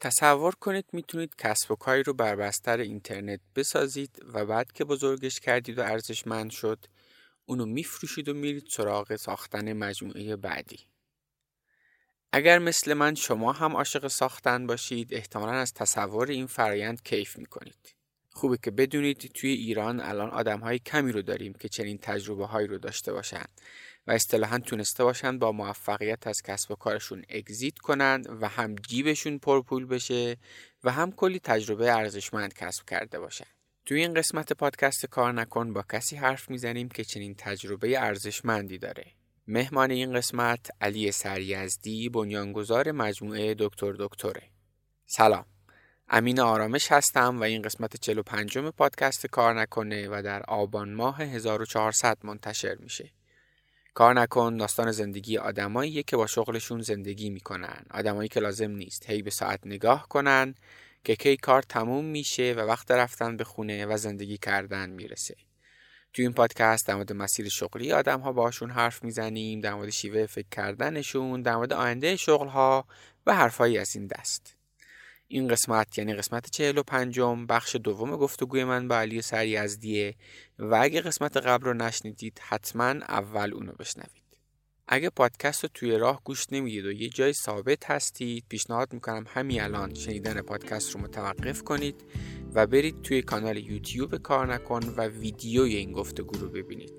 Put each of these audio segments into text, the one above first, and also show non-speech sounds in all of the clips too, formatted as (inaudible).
تصور کنید می‌تونید کسب و کاری رو بر بستر اینترنت بسازید و بعد که بزرگش کردید و ارزشمند شد اونو میفروشید و میرید سراغ ساختن مجموعه بعدی. اگر مثل من شما هم عاشق ساختن باشید احتمالا از تصور این فرایند کیف می‌کنید. خوبه که بدونید توی ایران الان آدم های کمی رو داریم که چنین تجربه هایی رو داشته باشند و اصطلاحا تونسته باشند با موفقیت از کسب و کارشون اگزیت کنند و هم جیبشون پرپول بشه و هم کلی تجربه ارزشمند کسب کرده باشن. توی این قسمت پادکست کار نکن با کسی حرف می‌زنیم که چنین تجربه ارزشمندی داره. مهمان این قسمت علی سریزدی بنیانگذار مجموعه دکتر دکتره. سلام. امین آرامش هستم و این قسمت 45 پادکست کار نکنه و در آبان ماه 1400 منتشر میشه. کار نکن داستان زندگی آدمایی که با شغلشون زندگی می‌کنن. آدمایی که لازم نیست هی به ساعت نگاه کنن که کی کار تموم میشه و وقت رفتن به خونه و زندگی کردن می‌رسه. تو این پادکست در مورد مسیر شغلی آدم ها باشون حرف می‌زنیم در مورد شیوه فکر کردنشون در مورد آینده شغل ها و حرفایی از این دست. این قسمت یعنی قسمت چهل و پنجم بخش دوم گفتگوی من با علی سریزدیه و اگه قسمت قبل رو نشنیدید حتما اول اونو بشنوید. اگه پادکست رو توی راه گوش نمی‌دید و یه جای ثابت هستید پیشنهاد می‌کنم همین الان شنیدن پادکست رو متوقف کنید و برید توی کانال یوتیوب کار نکن و ویدیوی این گفتگو رو ببینید.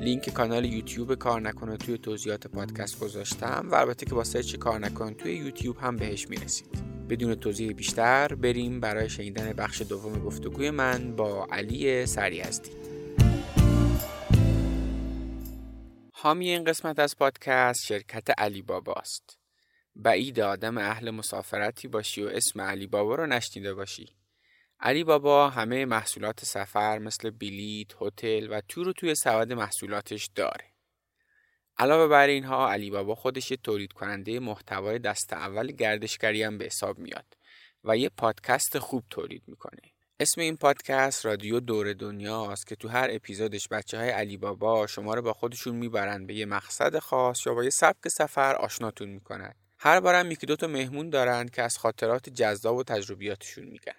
لینک کانال یوتیوب کار نکن رو توی توضیحات پادکست گذاشتم و البته که با سرچ کار نکن توی یوتیوب هم بهش می‌رسید. بدون توضیح بیشتر بریم برای شنیدن بخش دوم گفتگوی من با علی سریزدی حامی این قسمت از پادکست شرکت علی باباست بعید آدم اهل مسافرتی باشی و اسم علی بابا رو نشنیده باشی. علی بابا همه محصولات سفر مثل بلیت، هتل و تور رو توی سبد محصولاتش داره. علاوه بر اینها علی بابا خودش یه تولید کننده محتوای دست اول گردشگری هم به حساب میاد و یه پادکست خوب تولید می‌کنه. اسم این پادکست رادیو دور دنیا است که تو هر اپیزودش بچه های علی بابا شما رو با خودشون می‌برن به یه مقصد خاص یا با یه سبک سفر آشناتون می‌کنن. هر بارم یکی دو تا مهمون دارند که از خاطرات جذاب و تجربیاتشون میگن.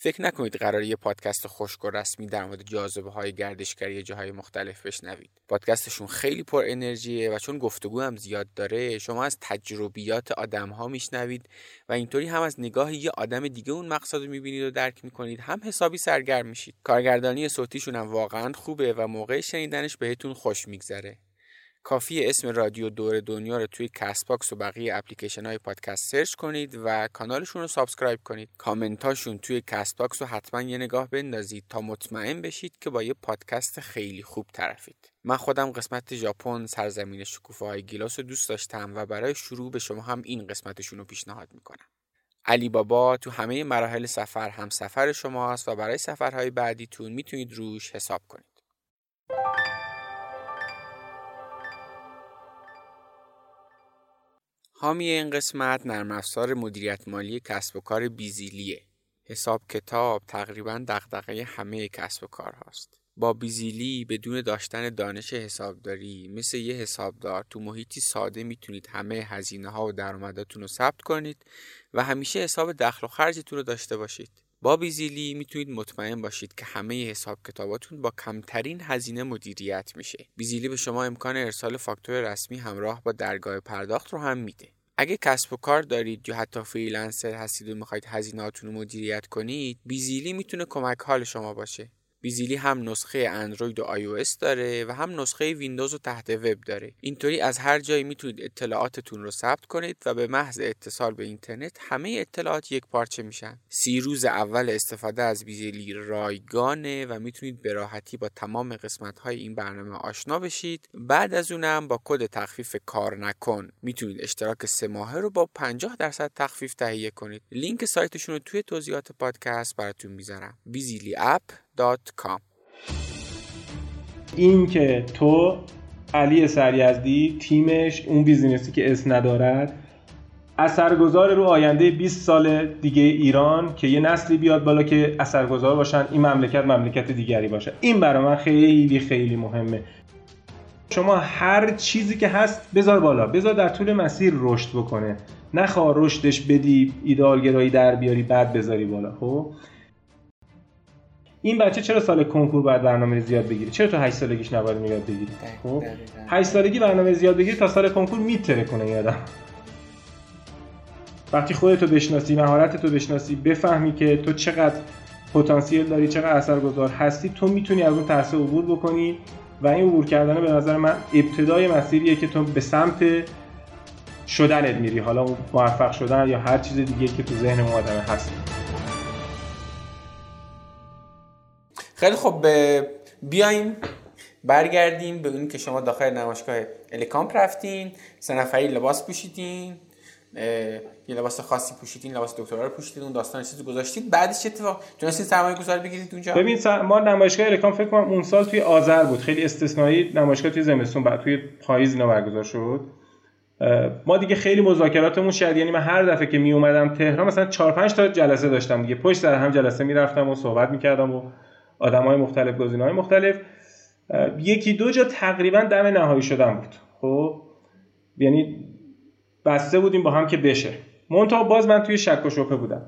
فکر نکنید قرار یه پادکست خشک و رسمی در مورد جاذبه های گردشگری جاهای مختلف بشنوید. پادکستشون خیلی پر انرژیه و چون گفتگو هم زیاد داره شما از تجربیات آدم ها میشنوید و اینطوری هم از نگاه یه آدم دیگه اون مقصد رو می‌بینید و درک می‌کنید هم حسابی سرگرم میشید. کارگردانی صوتیشون هم واقعا خوبه و موقع شنیدنش بهتون خوش میگذره. کافی اسم رادیو دور دنیا رو توی Castbox و بقیه اپلیکیشن های پادکست search کنید و کانالشون رو subscribe کنید. کامنتاشون توی Castbox رو حتما یه نگاه بندازید تا مطمئن بشید که با یه پادکست خیلی خوب طرفید. من خودم قسمت ژاپن سرزمین شکوفه های گیلاس رو دوست داشتم و برای شروع به شما هم این قسمتشون رو پیشنهاد می‌کنم. علی بابا تو همه مراحل سفر هم سفر شماست و برای سفرهای بعدیتون می‌تونید روش حساب کنید. حامی این قسمت نرم افزار مدیریت مالی کسب و کار بیزیلیه. حساب کتاب تقریبا دغدغه همه کسب و کار هاست. با بیزیلی بدون داشتن دانش حسابداری مثل یه حسابدار تو محیطی ساده می‌تونید همه هزینه ها و درآمداتون رو ثبت کنید و همیشه حساب دخل و خرجتون رو داشته باشید. با بیزیلی می‌تونید مطمئن باشید که همه حساب کتاباتون با کمترین هزینه مدیریت میشه. بیزیلی به شما امکان ارسال فاکتور رسمی همراه با درگاه پرداخت رو هم میده. اگه کسب و کار دارید یا حتی freelancer هستید و می‌خواید هزینهاتون رو مدیریت کنید بیزیلی می‌تونه کمک حال شما باشه بیزیلی هم نسخه اندروید و آی داره و هم نسخه ویندوز و تحت وب داره. اینطوری از هر جایی می‌تونید اطلاعاتتون رو ثبت کنید و به محض اتصال به اینترنت همه اطلاعات یک پارچه میشن. سی روز اول استفاده از بیزیلی رایگانه و می‌تونید به راحتی با تمام قسمت های این برنامه آشنا بشید. بعد از اونم با کد تخفیف کار نکن می‌تونید اشتراک سه ماهه رو با 50 درصد تخفیف تهیه کنید. لینک سایتشون رو توی توضیحات پادکست براتون می‌ذارم. بیزیلی اپ این که تو علی سریزدی تیمش اون بیزینسی که اسم ندارد اثرگذار رو آینده 20 سال دیگه ایران که یه نسلی بیاد بالا که اثرگذار باشن این مملکت مملکت دیگری باشه. این برای من خیلی خیلی مهمه. شما هر چیزی که هست بذار بالا. بذار در طول مسیر رشد بکنه. نخوا رشدش بدی ایدالگرایی در بیاری بعد بذاری بالا. خب؟ این بچه چرا سال کنکور باید برنامه زیاد بگیری چرا تو 8 سالگیش نباید یاد بگیری؟ خب؟ 8 سالگی برنامه زیاد بگیری تا سال کنکور میتره کنه یادم وقتی خودتو بشناسی مهارتتو بشناسی بفهمی که تو چقدر پتانسیل داری چقدر اثرگذار هستی تو می‌تونی از اون ترس عبور بکنی و این عبور کردن به نظر من ابتدای مسیریه که تو به سمت شدنت میری. حالا موفق شدن یا هر چیز دیگه که تو ذهن آدم هست. خیلی خب بیایم برگردیم به اون که شما داخل نمایشگاه الیکامپ رفتین سه نفری لباس پوشیدین یه لباس خاصی پوشیدین لباس دکترا رو پوشیدین اون داستان چیزی گذاشتید بعدش چه اتفاق؟ تونستین سرمایه گذاری بگیرید اونجا. ببین ما نمایشگاه الیکام فکر کنم اون سال توی آذر بود. خیلی استثنایی نمایشگاه توی زمستون بعد توی پاییز اینا برگزار شد. ما دیگه خیلی مذاکراتمون شد. یعنی من هر دفعه که می اومدم تهران مثلا 4 5 تا جلسه داشتم دیگه. پشت سر هم جلسه می‌رفتم و صحبت می‌کردم و آدمای مختلف گزینه‌های مختلف. یکی دو جا تقریبا دم نهایی شدم بود. خب؟ یعنی بسته بودیم با هم که بشه. منتها باز من توی شک و شبهه بودم.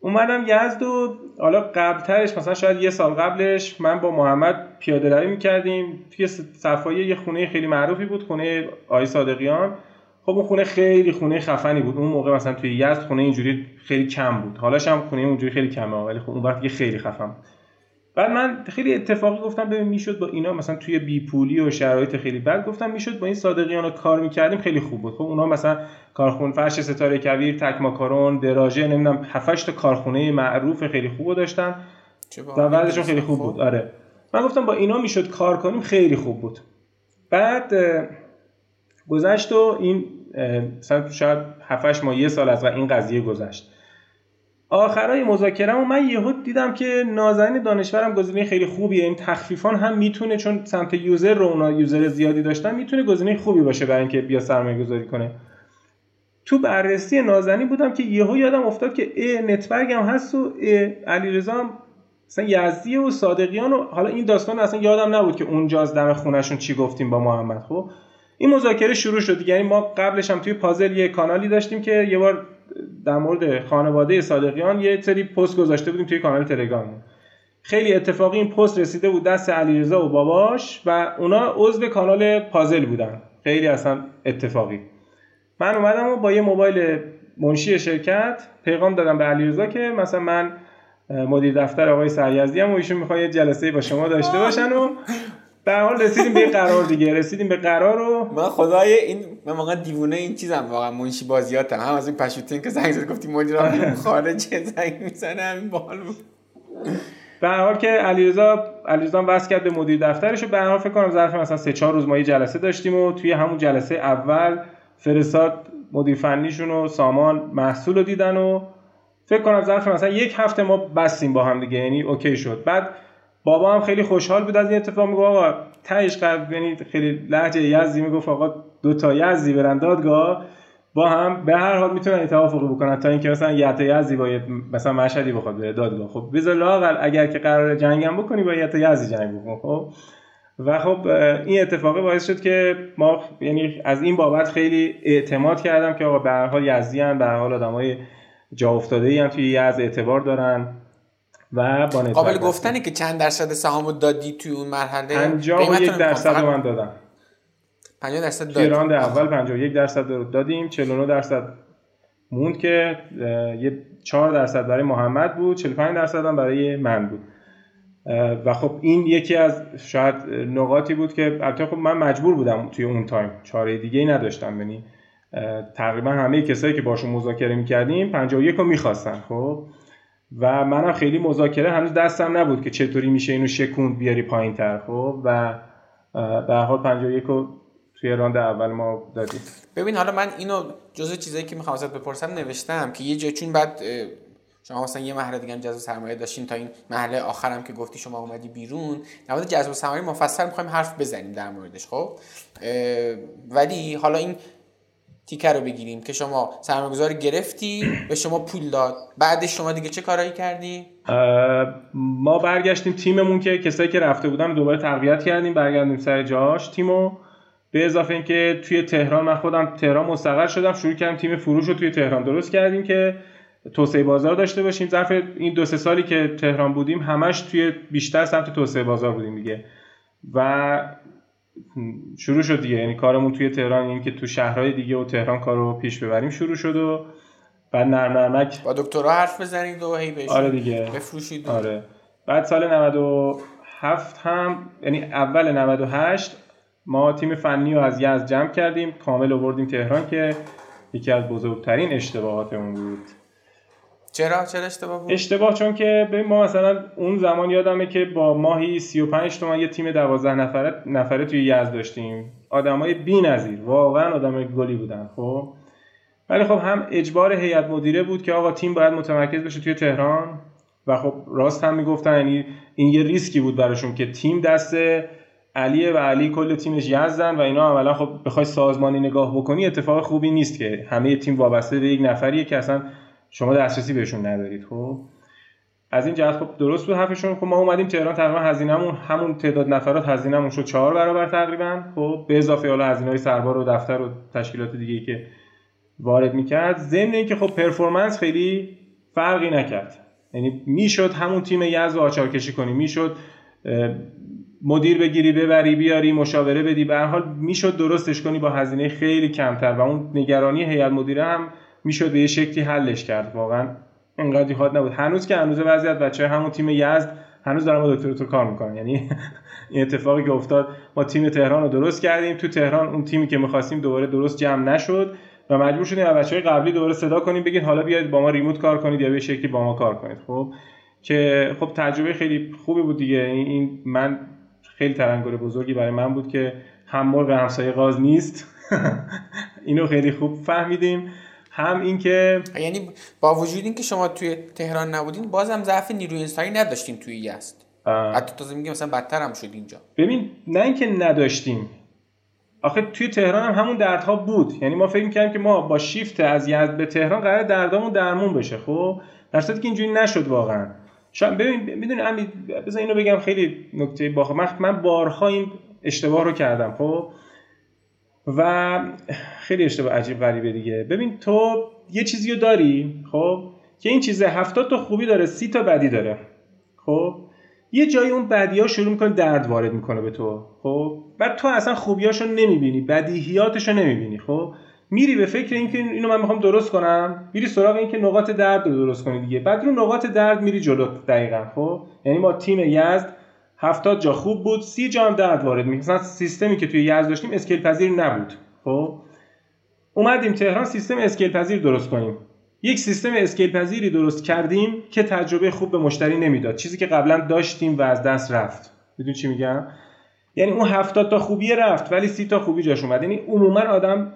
اومدم یزد و حالا قبلترش مثلا شاید یه سال قبلش من با محمد پیاده روی می‌کردیم. توی صفایی یه خونه خیلی معروفی بود خونه آی صادقیان. خب اون خونه خیلی خونه خفنی بود. اون موقع مثلا توی یزد خونه اینجوری خیلی کم بود. حالاش هم خونه اونجوری خیلی کمه ولی خب اون وقت خیلی خفن بعد من خیلی اتفاقی گفتم ببین می‌شد با اینا مثلا توی بی پولی و شرایط خیلی بد گفتم می‌شد با این صادقیان رو کار می‌کردیم خیلی خوب بود. خب اونا مثلا کارخونه فرش ستاره کبیر تک ماکارون دراژه نمی‌دونم 7 تا کارخونه معروف خیلی خوب داشتن. و وضعشون خیلی خوب بود. آره. من گفتم با اینا می‌شد کار کنیم خیلی خوب بود. بعد گذشت و این مثلا شاید 7 ماه یه سال از این قضیه گذشت. آخرای مذاکرم من یهو دیدم که نازنین دانشورم گزینه خیلی خوبیه. این تخفیفان هم می‌تونه چون سمت یوزر رو اونا یوزر زیادی داشتن می‌تونه گزینه خوبی باشه برای اینکه بیا سرمایه گذاری کنه. تو بررسی نازنین بودم که یهو یادم افتاد که ای network هم هست و علیرضا هم مثلا یزدی و صادقیان و حالا این داستان اصلا یادم نبود که اونجا از دم خونشون چی گفتیم با محمد خب؟ این مذاکره شروع شد. یعنی ما قبلش هم توی پازل یه کانالی داشتیم که یه بار در مورد خانواده صادقیان یه سری پست گذاشته بودیم توی کانال تلگرام. خیلی اتفاقی این پست رسیده بود دست علیرضا و باباش و اونا عضو کانال پازل بودن. خیلی اصلا اتفاقی. من اومدم و با یه موبایل منشی شرکت پیغام دادم به علیرضا که مثلا من مدیر دفتر آقای سریزدی هم و ایشون می‌خوان یه جلسه با شما داشته باشن و به حال رسیدیم به قرار دیگه رسیدیم به قرار و من خدای این من واقعا دیوونه این چیزم واقعا منشی بازیاتم. هم از این پشوتین که زنگ زد گفتی مدیر (laughs) خارج زنگ می‌زنه همین باحال بود. به هر حال که علیرضا علیرضا واسه کرد به مدیر دفترش و به هر حال فکر کنم ظرف مثلا 3 4 روز ما یه جلسه داشتیم و توی همون جلسه اول فرستاد مدیر فنیشون و سامان محصول رو دیدن و فکر کنم ظرف مثلا یک هفته ما بستیم با هم دیگه یعنی اوکی شد. بعد بابا هم خیلی خوشحال بود از این اتفاق. میگه آقا تهش قبل یعنی خیلی لهجه یزدی می‌گفت آقا دو تا یزدی برن دادگاه با هم به هر حال می‌تونن توافقی بکنن تا اینکه مثلا یت یزدی با مثلا مشهدی بخواد به دادگاه. خب بذار لاقل اگر که قرار جنگم بکنی با یت یزدی جنگ بکن خب؟ و خب این اتفاق باعث شد که ما یعنی از این بابت خیلی اعتماد کردم که آقا به هر حال یزدی به هر حال آدمای جا افتاده ای هم توی یزد اعتبار دارن. و با قابل گفتنه که چند درصد سهامو دادی توی اون مرحله؟ 51 درصد رو من دادم. 50 درصد دادی. راند اول 51 درصد رو دادیم 49 درصد موند که یه 4 درصد برای محمد بود 45 درصد هم برای من بود. و خب این یکی از شاید نقاطی بود که البته خب من مجبور بودم توی اون تایم چاره دیگه ای نداشتم یعنی تقریبا همه کسایی که باشون مذاکره می‌کردیم 51 رو می‌خواستن خب؟ و منم خیلی مذاکره هنوز دستم نبود که چطوری میشه اینو شکوند بیاری پایین تر خب؟ و به حال 51 رو توی round اول ما دادیم. ببین حالا من اینو جزء چیزایی که می‌خوام ازت بپرسم نوشتم که یه جای چون بعد شما مثلا یه مرحله دیگه هم جذب سرمایه داشتین تا این مرحله آخرم که گفتی شما اومدی بیرون در مورد جذب سرمایه مفصل می‌خوایم حرف بزنیم در موردش خب؟ ولی حالا این تیکر رو بگیریم که شما سرمایه‌گذار گرفتی به شما پول داد. بعدش شما دیگه چه کارایی کردی؟ ما برگشتیم تیممون که کسایی که رفته بودن دوباره تقویت کردیم برگردیم سر جاش. تیمو به اضافه اینکه توی تهران من خودم تهران مستقر شدم شروع کردم تیم فروش رو توی تهران درست کردیم که توسعه بازار داشته باشیم. ظرف این دو سه سالی که تهران بودیم همش توی بیشتر سمت توسعه بازار بودیم دیگه. و شروع شد دیگه. یعنی کارمون توی تهران این که تو شهرهای دیگه و تهران کارو پیش ببریم شروع شد و بعد نرم نرمک با دکترها حرف بزنید و هی آره دیگه. بفروشید آره. بعد سال 97 هم یعنی اول 98 ما تیم فنی رو از یزد جمع کردیم. کامل آوردیم تهران که یکی از بزرگترین اشتباهاتمون بود. چرا؟ چرا اشتباه بود؟ اشتباه چون که ببین ما مثلا اون زمان یادمه که با ماهی 35 تومن یه تیم 12 نفره نفره توی یزد داشتیم. آدمای بی‌نظیر واقعا آدمای گلی بودن خب؟ ولی خب هم اجبار هیئت مدیره بود که آقا تیم باید متمرکز بشه توی تهران و خب راست هم می‌گفتن یعنی این یه ریسکی بود براشون که تیم دست علیه و علی کل تیمش یزدن و اینا. اولا خب بخوای سازمانی نگاه بکنی اتفاق خوبی نیست که همه تیم وابسته به یک نفریه که اصلا شما دسترسی بهشون ندارید خب؟ از این جهت خب درست بود حرفشون. خب ما اومدیم تهران تقریبا هزینهمون همون تعداد نفرات هزینهمون شد چهار برابر تقریبا. خب به اضافه حالا هزینه‌های سربار و دفتر و تشکیلات دیگه که وارد می‌کرد. ضمن اینکه خب پرفورمنس خیلی فرقی نکرد. یعنی می‌شد همون تیم یزد رو آچار کشی کنی می‌شد مدیر بگیری ببری بیاری مشاوره بدی. به هر حال می‌شد درستش کنی با هزینه خیلی کمتر و اون نگرانی هیئت مدیره هم می‌شد به یه شکلی حلش کرد. واقعا انقدر حاد نبود. هنوز که هنوز وضعیت بچه همون تیم یزد هنوز دارن با دکتر تو کار می‌کنن. یعنی (laughs) این اتفاقی که افتاد ما تیم تهران رو درست کردیم. تو تهران اون تیمی که می‌خواستیم دوباره درست جمع نشد و مجبور شدیم از بچهای قبلی دوباره صدا کنیم بگید حالا بیاید با ما ریموت کار کنید یا به شکلی با ما کار کنید. خب؟ که خب تجربه خیلی خوبی بود دیگه. این من خیلی ترنگار بزرگی برای من بود که هم مرغ همسایه غاز نیست. (laughs) اینو خیلی خوب فهمیدیم. هم اینکه یعنی با وجود اینکه شما توی تهران نبودین بازم ضعف نیروی انسانی نداشتین توی یزد حتی تازه میگه مثلا بدتر هم شد اینجا. ببین نه اینکه نداشتیم. آخه توی تهران هم همون دردها بود. یعنی ما فکر می‌کردیم که ما با شیفت از یزد به تهران قرار دردامون درمون بشه خب؟ در که اینجوری نشد واقعا. شاید ببین می‌دونی امید بذار اینو بگم خیلی نکته با من من بارها این اشتباه رو کردم خب؟ و خیلی اشتباه عجیب غریبه دیگه. ببین تو یه چیزی رو داری خب؟ که این چیزه هفتاد تا خوبی داره سی تا بدی داره خب؟ یه جایی اون بدی ها شروع می‌کنه درد وارد می‌کنه به تو خب؟ بعد تو اصلا خوبیاشو نمی‌بینی بدیهیاتشو نمی‌بینی خب؟ میری به فکر اینکه اینو من می‌خوام درست کنم میری سراغ اینکه نقاط درد رو درست کنی دیگه. بعد رو نقاط درد میری جلو دقیقا خب؟ یعنی ما تیم یزد هفتاد جا خوب بود. سی جا هم درد وارد می مثلا سیستمی که توی یزد داشتیم scale پذیر نبود. خب؟ اومدیم تهران سیستم scale پذیر درست کنیم. یک سیستم scale پذیری درست کردیم که تجربه خوب به مشتری نمی‌داد. چیزی که قبلا داشتیم و از دست رفت. میدونی چی میگم؟ یعنی اون هفتاد تا خوبی رفت ولی سی تا خوبی جاش اومد. یعنی عموما آدم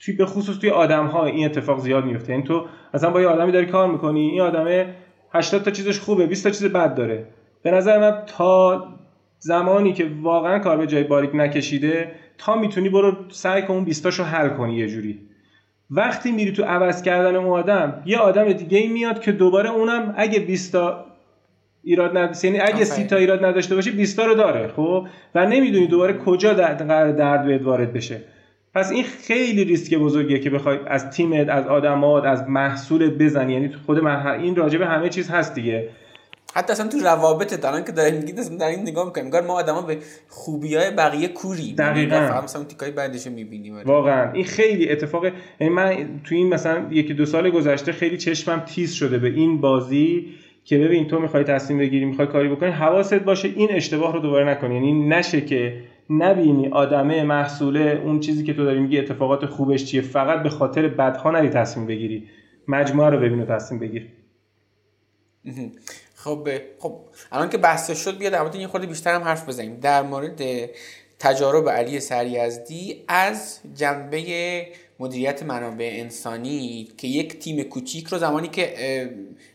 توی به خصوص توی آدم ها این اتفاق زیاد میفته یعنی تو مثلا با یه آدمی داری کار می‌کنی این آدمه 80 تا چیزش خوبه 20 تا چیز بد داره. به نظر من تا زمانی که واقعا کار به جای باریک نکشیده تا می‌تونی برو سعی کن اون 20 تاشو حل کنی یه جوری. وقتی میری تو عوض کردن اون آدم یه آدم دیگه ای میاد که دوباره اونم اگه 20 تا ایراد نداشته یعنی اگه سی تا ایراد نداشته باشه 20 تا رو داره خب؟ و نمی‌دونی دوباره کجا قرار درد بهت وارد بشه. پس این خیلی ریسک بزرگیه که بخوای از تیمت از آدمات از محصولت بزنی. یعنی خود این راجبه همه چیز هست دیگه. حتی اصلا تو روابط الان که داریم میگید در این نگاه می‌کنیم. انگار ما آدما به خوبی های بقیه کوری دقیقاً. مثلا تیکای بعدش می‌بینیم. واقعا. این خیلی اتفاق یعنی من تو این مثلا یکی دو سال گذشته خیلی چشمم تیز شده به این بازی که ببین تو می‌خوای تصمیم بگیری می‌خوای کاری بکنی حواست باشه این اشتباه رو دوباره نکنی یعنی نشه که نبینی آدمه محصوله اون چیزی که تو داری میگی اتفاقات خوبش چیه. فقط به خاطر بدها نری تصمیم بگیری. مجموعه رو ببین و تصمیم بگیر. خب خب الان که بحث شد بیا در مورد این خورده بیشتر هم حرف بزنیم. در مورد تجارب علی سریزدی از جنبه مدیریت منابع انسانی که یک تیم کوچیک رو زمانی که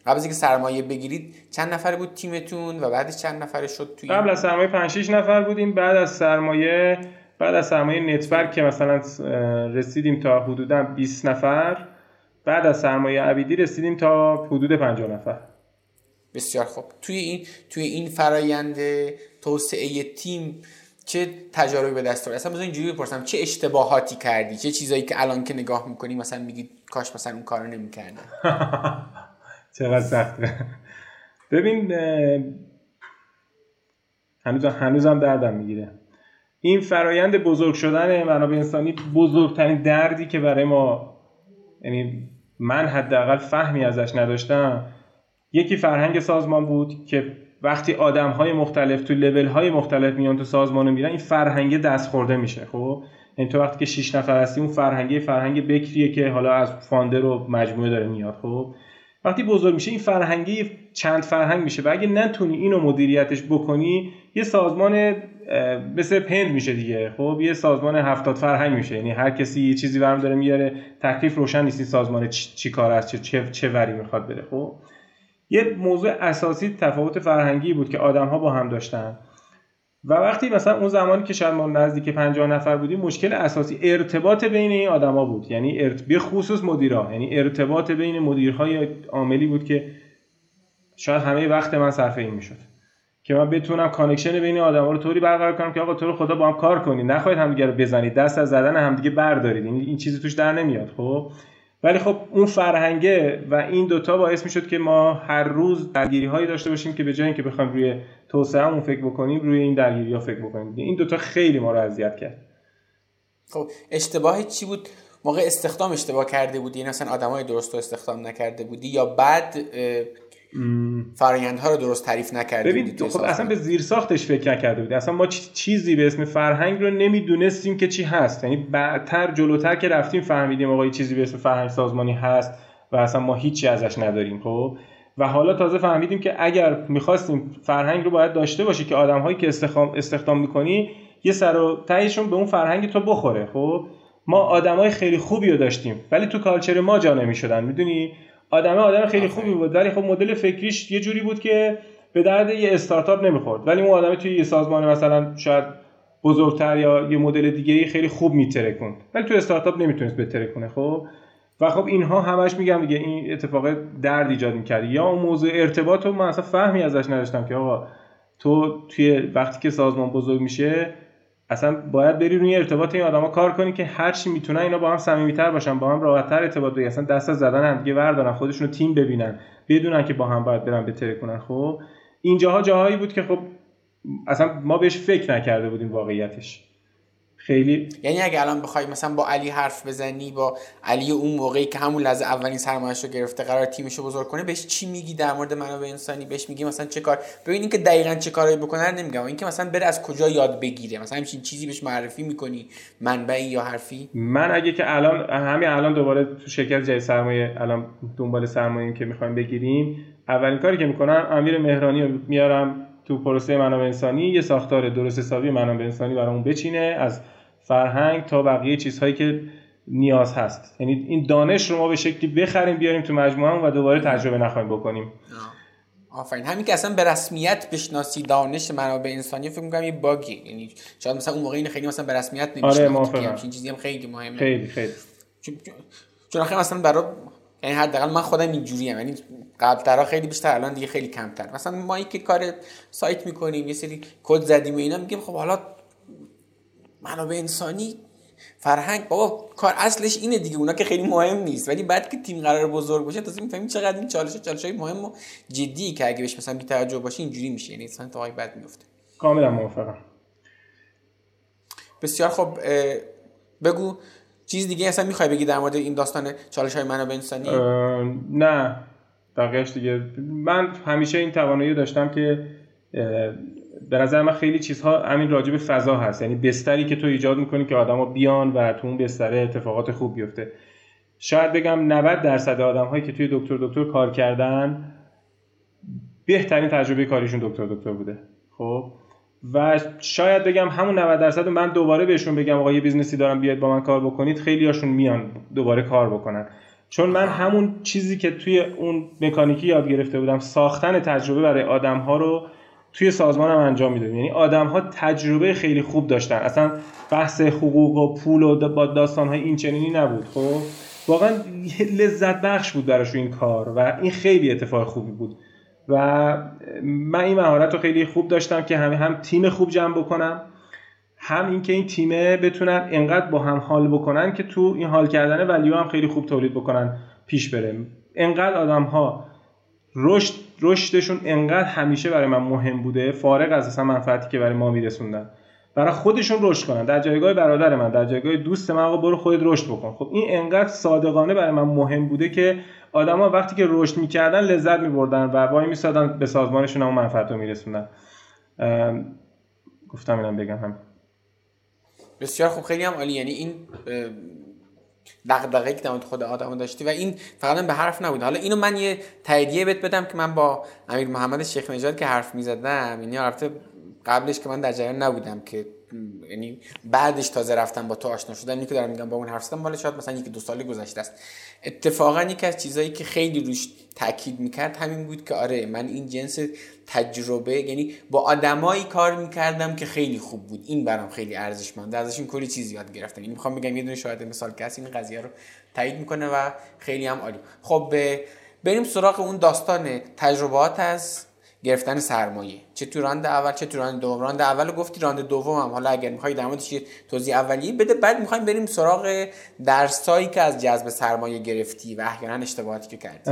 قبل از اینکه سرمایه بگیرید چند نفر بود تیمتون و بعدش چند نفر شد توی قبل از سرمایه 5 6 نفر بودیم بعد از سرمایه بعد از سرمایه نتورک که مثلا رسیدیم تا حدودا 20 نفر. بعد از سرمایه عبیدی رسیدیم تا حدود 50 نفر. بسیار خوب. توی این توی این فرایند توسعه تیم چه تجاربی به دست آوردی؟ اصلا مثلا اینجوری بپرسم چه اشتباهاتی کردی؟ چه چیزایی که الان که نگاه می‌کنی مثلا میگی کاش مثلا اون کارو نمی‌کردم؟ (laughs) چقدر سخته ببین هنوز هنوزم دردم می‌گیره. این فرایند بزرگ شدن منابع انسانی بزرگترین دردی که برای ما یعنی من حداقل فهمی ازش نداشتم. یکی فرهنگ سازمان بود که وقتی آدم های مختلف تو لول های مختلف میان تو سازمان میرن این فرهنگ دست خورده میشه خب؟ این تو وقتی که 6 نفر هستی اون فرهنگ فرهنگ بکریه که حالا از فاندر و مجموعه داره میاد خب؟ وقتی بزرگ میشه این فرهنگی چند فرهنگ میشه و اگه نتونی اینو مدیریتش بکنی یه سازمان مثل پند میشه دیگه خب؟ یه سازمان هفتاد فرهنگ میشه یعنی هر کسی یه چیزی برم داره میاره تکلیف روشن نیست سازمان چی, کار است چه چه وری می‌خواد بده خب؟ یه موضوع اساسی تفاوت فرهنگی بود که آدم ها با هم داشتن. و وقتی مثلا اون زمانی که شاید ما نزدیک 50 نفر بودیم مشکل اساسی ارتباط بین این آدما بود. یعنی ارت... به خصوص مدیرا یعنی ارتباط بین مدیرهای عاملی بود که شاید همه وقت من صرف این می‌شد. که من بتونم connection بین آدما رو طوری برقرار کنم که آقا تو رو خدا با هم کار کنید نخواهید همدیگه رو بزنید. دست از زدن همدیگه بردارید. این چیزی توش در نمیاد خب؟ ولی خب اون فرهنگه و این دوتا باعث می‌شد که ما هر روز درگیری هایی داشته باشیم که به جای اینکه بخوایم روی توسعهمون فکر بکنیم روی این درگیری ها فکر بکنیم. این دوتا خیلی ما رو اذیت کرد. خب اشتباه چی بود؟ موقع استخدام اشتباه کرده بودی یعنی مثلا آدمای درست رو استخدام نکرده بودی یا بعد فرایندها رو درست تعریف نکرده ببین خب اصلا به زیر ساختش فکر نکرده بودی. اصلا ما چیزی به اسم فرهنگ رو نمی‌دونستیم که چی هست. یعنی بعدتر جلوتر که رفتیم فهمیدیم آقا چیزی به اسم فرهنگ سازمانی هست و اصلا ما هیچی ازش نداریم خب؟ و حالا تازه فهمیدیم که اگر می‌خواستیم فرهنگ رو باید داشته باشی که آدمهایی که استخدام استخدام می‌کنی یه سر و تهشون به اون فرهنگ تو بخوره خب؟ ما آدمای خیلی خوبی رو داشتیم ولی تو کالچر ما جا نمی‌شدن می‌دونی؟ آدم آدم خیلی خوبی بود. ولی خب مدل فکریش یه جوری بود که به درد یه استارتاپ نمی‌خورد. ولی اون آدم توی یه سازمان مثلا شاید بزرگتر یا یه مدل دیگه خیلی خوب میترکوند. ولی تو استارتاپ نمی‌تونست بترکونه خب؟ و خب اینها همش میگم دیگه این اتفاق درد ایجاد می‌کرد. یا اون موضوع ارتباط رو من اصلا فهمی ازش نداشتم که آقا تو توی وقتی که سازمان بزرگ میشه اصلا باید بری روی ارتباط این آدما کار کنی که هر چی می‌تونن اینا با هم صمیمیت‌تر باشن با هم راحت‌تر ارتباط بگیرن. اصلا دست از زدن هم دیگه بردارن خودشونو تیم ببینن بدونن که با هم باید برن بتره کنن. خب اینجاها جاهایی بود که خب اصلا ما بهش فکر نکرده بودیم واقعیتش. خیلی یعنی اگه الان بخوای مثلا با علی حرف بزنی با علی اون موقعی که همون لحظه اولین سرمایه‌اش رو گرفته قرار تیمش رو بزرگ کنه بهش چی میگی در مورد منابع انسانی؟ بهش میگی مثلا چه کار؟ ببین که دقیقا چه کاری بکنه نمیگم. اینکه مثلا بره از کجا یاد بگیره؟ مثلا همچین چیزی بهش معرفی می‌کنی؟ منبعی یا حرفی؟ من اگه که الان همین الان دوباره تو شرکت جای سرمایه الان دنبال سرمایه که می‌خوایم بگیریم اولین کاری که می‌کنم امیر مهرانی رو میارم تو پروسه منابع انسانی یه ساختار درست حسابی منابع انسانی برامون بچینه از فرهنگ تا بقیه چیزهایی که نیاز هست. یعنی این دانش رو ما به شکلی بخریم بیاریم تو مجموعه و دوباره تجربه نخواهیم بکنیم. آفرین. همین که اصلا به رسمیت بشناسی دانش منابع انسانی فکر می‌کنم یه باگی. یعنی شاید مثلا اون موقع این خیلی مثلا به رسمیت نمی‌شناخت. آره این چیزی هم خیلی مهمه. خیلی خیلی. چون چون مثلا برای یعنی حداقل من خودم اینجوری ام یعنی قبل ترا خیلی بیشتر الان دیگه خیلی کمتر. مثلا ما که کار سایت می‌کنیم یه سری کد زدیم و اینا میگیم خب حالا منابع انسانی فرهنگ بابا کار اصلش اینه دیگه اونا که خیلی مهم نیست. ولی بعد که تیم قرار بزرگ باشه تازه می‌فهمیم چقدر این چالش چالش های مهم و جدی که اگه بهش مثلا بی توجه باشه اینجوری میشه. یعنی اصلا تو بعد میفته کاملا موافقم. بسیار خب بگو چیز دیگه اصلا می‌خوای بگی در مورد این داستان چالش های منابع انسانی؟ نه. بقیهش دیگه من همیشه این توانایی داشتم که به نظر من خیلی چیزها همین راجع به فضا هست. یعنی بستری که تو ایجاد می‌کنی که آدما بیان و تو اون بستره اتفاقات خوب بیفته. شاید بگم 90 درصد آدم هایی که توی دکتر دکتر کار کردن بهترین تجربه کاریشون دکتر دکتر بوده. خب؟ و شاید بگم همون 90 درصد من دوباره بهشون بگم آقا یه business ی دارم بیاید با من کار بکنید خیلی هاشون میان دوباره کار بکنن. چون من همون چیزی که توی اون مکانیکی یاد گرفته بودم ساختن تجربه برای آدم ها رو توی سازمان هم انجام می‌دادیم یعنی آدم ها تجربه خیلی خوب داشتن. اصلا بحث حقوق و پول و با داستان های این چنینی نبود خب؟ واقعا لذت بخش بود براش این کار و این خیلی اتفاق خوبی بود. و من این مهارت رو خیلی خوب داشتم که همه هم تیم خوب جمع بکنم هم اینکه این تیمه بتونن انقدر با هم حال بکنن که تو این حال کردن ولیو هم خیلی خوب تولید بکنن پیش بره. انقدر آدم ها رشد رشدشون انقدر همیشه برای من مهم بوده فارغ از اصلا منفعتی که برای ما میرسوندن. برای خودشون رشد کنن. در جایگاه برادر من در جایگاه دوست من آقا برو خودت رشد بکن. خب این انقدر صادقانه برای من مهم بوده که آدما وقتی که رشد می‌کردن لذت میبردن و وای میسادن به سازمانشون هم منفعت رو میرسوندن. گفتم اینم بگم هم. بسیار خوب. خیلی هم عالی. یعنی این دغدغه‌ای که در خود آدم داشتی. و این فقط به حرف نبود. حالا اینو من یه تاییدیه بهت بدم که من با امیر محمد شیخ نژاد که حرف می‌زدم یعنی البته قبلش که من در جریان نبودم که یعنی بعدش تازه رفتم با تو آشنا شدن. اینی که دارم میگم با اون حرف زدم بالا شاید مثلا یکی دو سالی گذشته است. اتفاقا یکی از چیزایی که خیلی روش تاکید می‌کرد همین بود که آره من این جنس تجربه یعنی با آدمایی کار می‌کردم که خیلی خوب بود. این برام خیلی ارزشمند. ازشون کلی چیز یاد گرفتم یعنی می‌خوام بگم یه دونه شاید مثال کسی این قضیه رو تایید می‌کنه و خیلی هم عالی. خب بریم سراغ اون داستان تجربات از گرفتن سرمایه. چه تو round اول چه تو round دوم. round اول گفتی round دوم هم. حالا اگر می‌خوای در موردش توضیح اولیه بده بعد می‌خوایم بریم سراغ درسایی که از جذب سرمایه گرفتی و احیانا اشتباهاتی که کردی.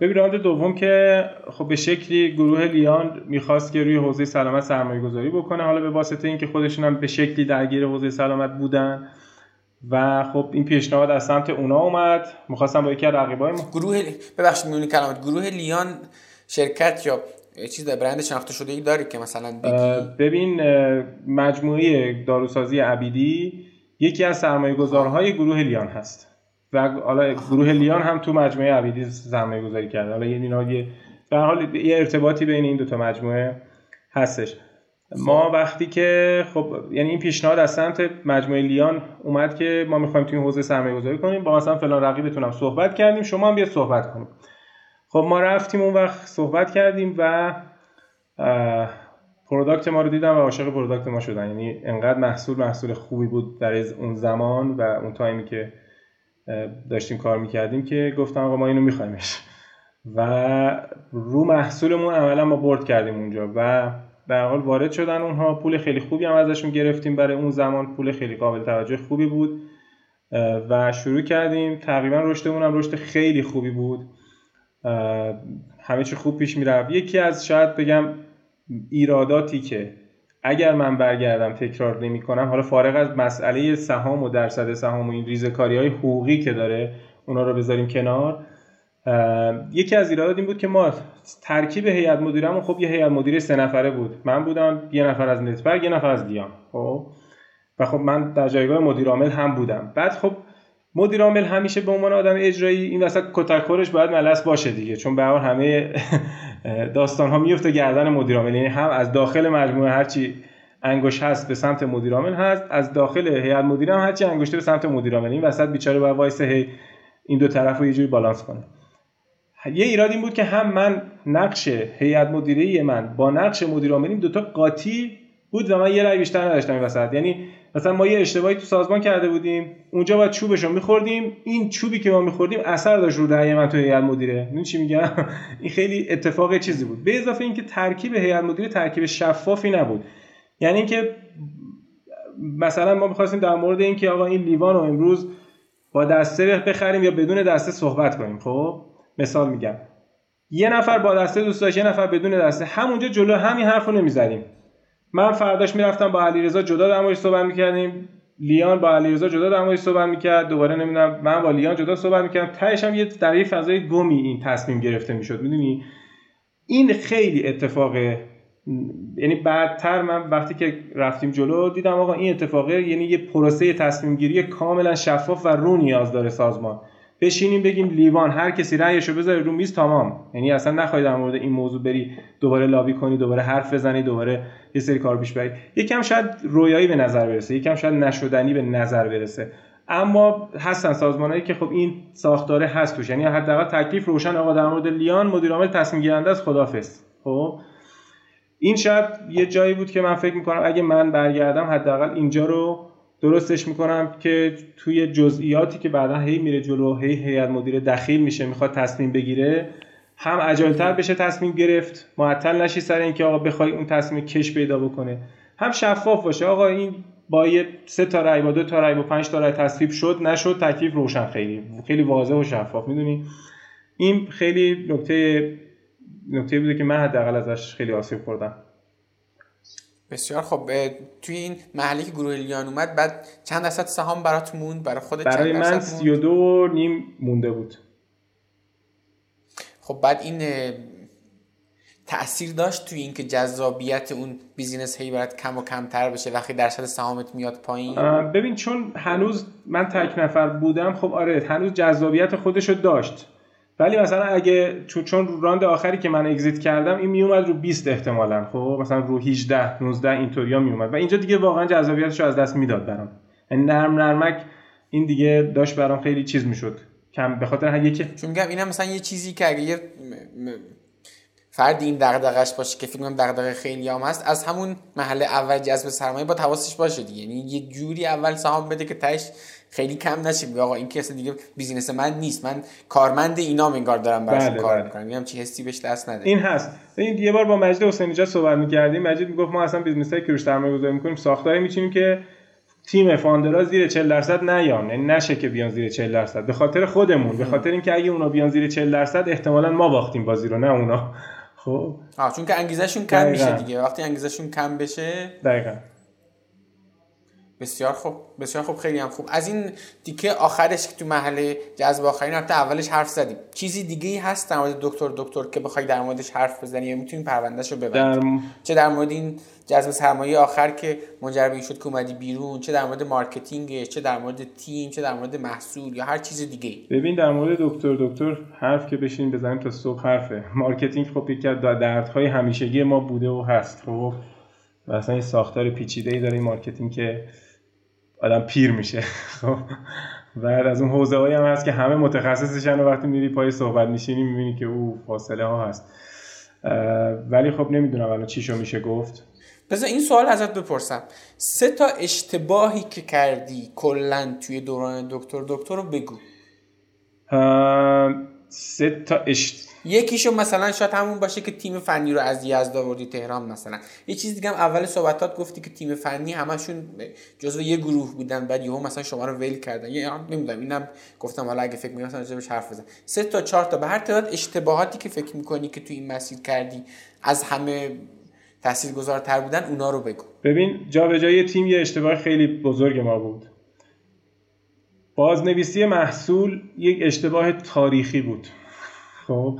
ببین راند دوم که خب به شکلی گروه لیان می‌خواست که روی حوزه سلامت سرمایه گذاری بکنه. حالا به واسطه اینکه خودشون هم به شکلی درگیر حوزه سلامت بودن و خب این پیشنهاد از سمت اونا اومد. می‌خواستم با یکی از رقیبای گروه ببخشید میونی کلمات. گروه لیان شرکت یا چیز برند شناخته شده ای داری که مثلا بگی؟ ببین مجموعه داروسازی عبیدی یکی از سرمایه گذارهای گروه لیان هست. و حالا گروه لیان هم تو مجموعه عبیدی سرمایه گذاری کرده. حالا یه اینا یه در حال یه ارتباطی بین این دو تا مجموعه هستش. ما خب. وقتی که خب یعنی این پیشنهاد از سمت مجموعه لیان اومد که ما می‌خوایم تو این حوزه سرمایه گذاری کنیم. با مثلا فلان رقیبتون هم صحبت کردیم. شما هم بیا صحبت کنیم خب ما رفتیم اون وقت صحبت کردیم و product ما رو دیدم و عاشق product ما شدن. یعنی انقدر محصول محصول خوبی بود در اون زمان و اون تایمی که داشتیم کار می‌کردیم که گفتن آقا ما اینو میخوایمش و رو محصولمون عملا ما برد کردیم اونجا و در حال وارد شدن اونها. پول خیلی خوبی هم ازشون گرفتیم برای اون زمان. پول خیلی قابل توجه خوبی بود. و شروع کردیم. تقریبا رشدمون هم رشد خیلی خوبی بود. همه چی خوب پیش می‌رفت یکی از شاید بگم ایراداتی که اگر من برگردم تکرار نمی کنم حالا فارغ از مسئله سهام و درصد سهام و این ریزکاری های حقوقی که داره اونا رو بذاریم کنار. یکی از ایرادات این بود که ما ترکیب هیئت مدیرمون خب یه هیئت مدیره سه نفره بود. من بودم یه نفر از نتبرگ یه نفر از دیان خب؟ و خب من در جایگاه مدیر عامل هم بودم. بعد خب مدیر عامل همیشه به عنوان آدم اجرایی این وسط کتکخورش باید ملس باشه دیگه چون به همه داستان ها میفته گردن مدیر عامل یعنی هم از داخل مجموعه هرچی انگوش هست به سمت مدیر عامل هست از داخل هیئت مدیره هم هرچی انگشته به سمت مدیر عامل این وسط بیچاره باید وایسه هی این دو طرف رو یه جوری بالانس کنه. یه ایراد این بود که هم من نقش هیئت مدیره من با نقش مدیر عامل دو تا قاطی بود و من یه رأی بیشتر نداشتم وسط. یعنی مثلا ما یه اشتباهی تو سازمان کرده بودیم اونجا باید چوبشو میخوردیم. این چوبی که ما میخوردیم اثر داشت رو رأی من تو هیئت مدیره. این چی میگم؟ (laughs) این خیلی اتفاق چیزی بود. به اضافه اینکه ترکیب هیئت مدیره ترکیب شفافی نبود. یعنی اینکه مثلا ما می‌خواستیم در مورد اینکه آقا این لیوان رو امروز با دسته بخریم یا بدون دسته صحبت کنیم. خب مثال میگم. یه نفر با دسته دوست داشت یه نفر بدون دسته. همونجا جلو همین حرفو نمی‌زنیم من فرداش می‌رفتم با علیرضا جدا در موردش صحبت می‌کردیم. لیان با علیرضا جدا در موردش صحبت می‌کرد. دوباره نمی‌دونم من با لیان جدا صحبت می‌کردم. تهش هم یه در یه فضای گمی این تصمیم گرفته می‌شد می‌دونی؟ این خیلی اتفاق یعنی بعدتر من وقتی که رفتیم جلو دیدم آقا این اتفاقه یعنی یه پروسه تصمیم گیری کاملا شفاف و رو نیاز داره سازمان. بشینیم بگیم لیوان هر کسی رأیشو بذاره رو میز تمام. یعنی اصلا نخوای در مورد این موضوع بری دوباره لابی کنی دوباره حرف بزنی دوباره یه سری کار پیش بری یکم شاید رویایی به نظر برسه یکم شاید نشدنی به نظر برسه. اما هستن سازمانهایی که خب این ساختاره هست توش. یعنی حداقل تکلیف روشن آقا در مورد لیان مدیر عامل تصمیم گیرنده است خدافظ. خب؟ این شاید یه جایی بود که من فکر می‌کنم اگه من برگردم حداقل اینجا رو درستش می‌کنم که توی جزئیاتی که بعدا هی میره جلو هی هیئت مدیره دخیل میشه می‌خواد تصمیم بگیره هم اجالتر بشه تصمیم گرفت. معطل نشی سر اینکه آقا بخوای اون تصمیم کش پیدا بکنه. هم شفاف باشه. آقا این با یه سه تا رای با دو تا رای با پنج تا رای تصویب شد نشد تکلیف روشن خیلی خیلی واضح و شفاف می‌دونی؟ این خیلی نکته نکته بوده که من حداقل ازش خیلی آسیب خوردم. بسیار خب توی این محلی که گروه لیان اومد بعد چند درصد سهام برات موند؟ برای خودت برای من 32 نیم مونده بود. خب بعد این تاثیر داشت توی اینکه جذابیت اون business هی برات کم و کمتر بشه وقتی درصد سهامت میاد پایین؟ ببین چون هنوز من تک نفر بودم خب آره هنوز جذابیت خودشو داشت. ولی مثلا اگه چون round آخری که من exit کردم این میومد رو 20 احتمالا. خب مثلا رو 18 19 اینطوریا میومد. و اینجا دیگه واقعا جذابیتش رو از دست می‌داد برام. یعنی نرم نرمک این دیگه داشت برام خیلی چیز می‌شد. کم به خاطر هر که چون میگم اینم مثلا یه چیزی که اگه یه فردی این دغدغش باشه که فکر کنم دغدغه خیلی هم هست از همون محل اول جذب سرمایه با حواسش باشه دیگه. یعنی یه جوری اول سهام بده که تاش خیلی کم نشه. آقا این کسی دیگه business من نیست. من کارمند اینا انگار دارم براش بله کار بله. می‌کنم. میگم چی حسی بهش دست نده. این هست. این یه بار با مجید حسینی جا صحبت می‌کردیم. مجید می‌گفت ما اصلا business ای که روش سرمایه گذاری می‌کنیم ساختاری میچینیم که تیم فاندرا زیر 40 درصد نیان. یعنی نشه که بیان زیر 40 درصد. به خاطر خودمون به خاطر اینکه اگه اونا بیان زیر 40 درصد احتمالا ما باختیم بازی رو نه اونا. (laughs) خب. چون که انگیزشون کم میشه دیگه. وقتی انگیزشون کم بشه دقیقاً. بسیار خوب بسیار خوب خیلی هم خوب. از این دیگه آخرش که تو محله جذب آخرین حتی اولش حرف زدیم. چیزی دیگه ای هست در مورد دکتر دکتر که بخوای در موردش حرف بزنی یا می‌تونی پروندهش رو ببندی؟ چه در مورد این جذب سرمایه آخر که منجر به شد که اومدی بیرون چه در مورد marketing چه در مورد تیم چه در مورد محصول یا هر چیز دیگه ببین در مورد دکتر دکتر حرف که بشین بزنیم تا صبح حرفه. marketing خب یکی از دردهای همیشگی ما بوده و هست. خب مثلا این ساختار پیچیده ای داره این marketing که آدم پیر میشه. خب بعد از اون حوزه هایی هم هست که همه متخصصشن و وقتی میری پای صحبت میشینی می‌بینی که اوه فاصله ها هست. ولی خب نمی‌دونم الان چی شو میشه گفت. بذار این سوال ازت بپرسم. سه تا اشتباهی که کردی کلا توی دوران دکتر دکتر رو بگو. سه تا اشت... یکیشو مثلا شاید همون باشه که تیم فنی رو از یزد آوردی تهران مثلا. یه چیز دیگه هم اول صحبتات گفتی که تیم فنی همشون جزو یه گروه بودن بعد یهو مثلا شما رو ول کردن. یا نمی‌دونم اینم گفتم حالا اگه فکر می‌کنم راجعش حرف بزن سه تا چهار تا به هر تعداد اشتباهاتی که فکر می‌کنی که تو این مسیر کردی از همه تاثیرگذارتر بودن اونا رو بگو. ببین جابجایی تیم یه اشتباه خیلی بزرگ ما بود. بازنویسی محصول یک اشتباه تاریخی بود. خب؟